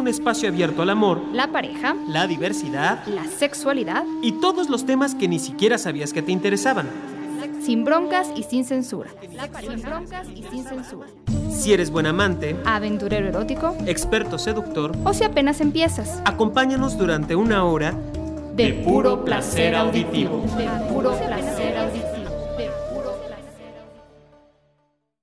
Un espacio abierto al amor, La pareja, la diversidad la sexualidad, y todos los temas que ni siquiera sabías que te interesaban. sin broncas y sin censura. Sin broncas y sin censura. Si eres buen amante, Aventurero erótico experto seductor, o si apenas empiezas. acompáñanos durante una hora De puro placer auditivo. De puro placer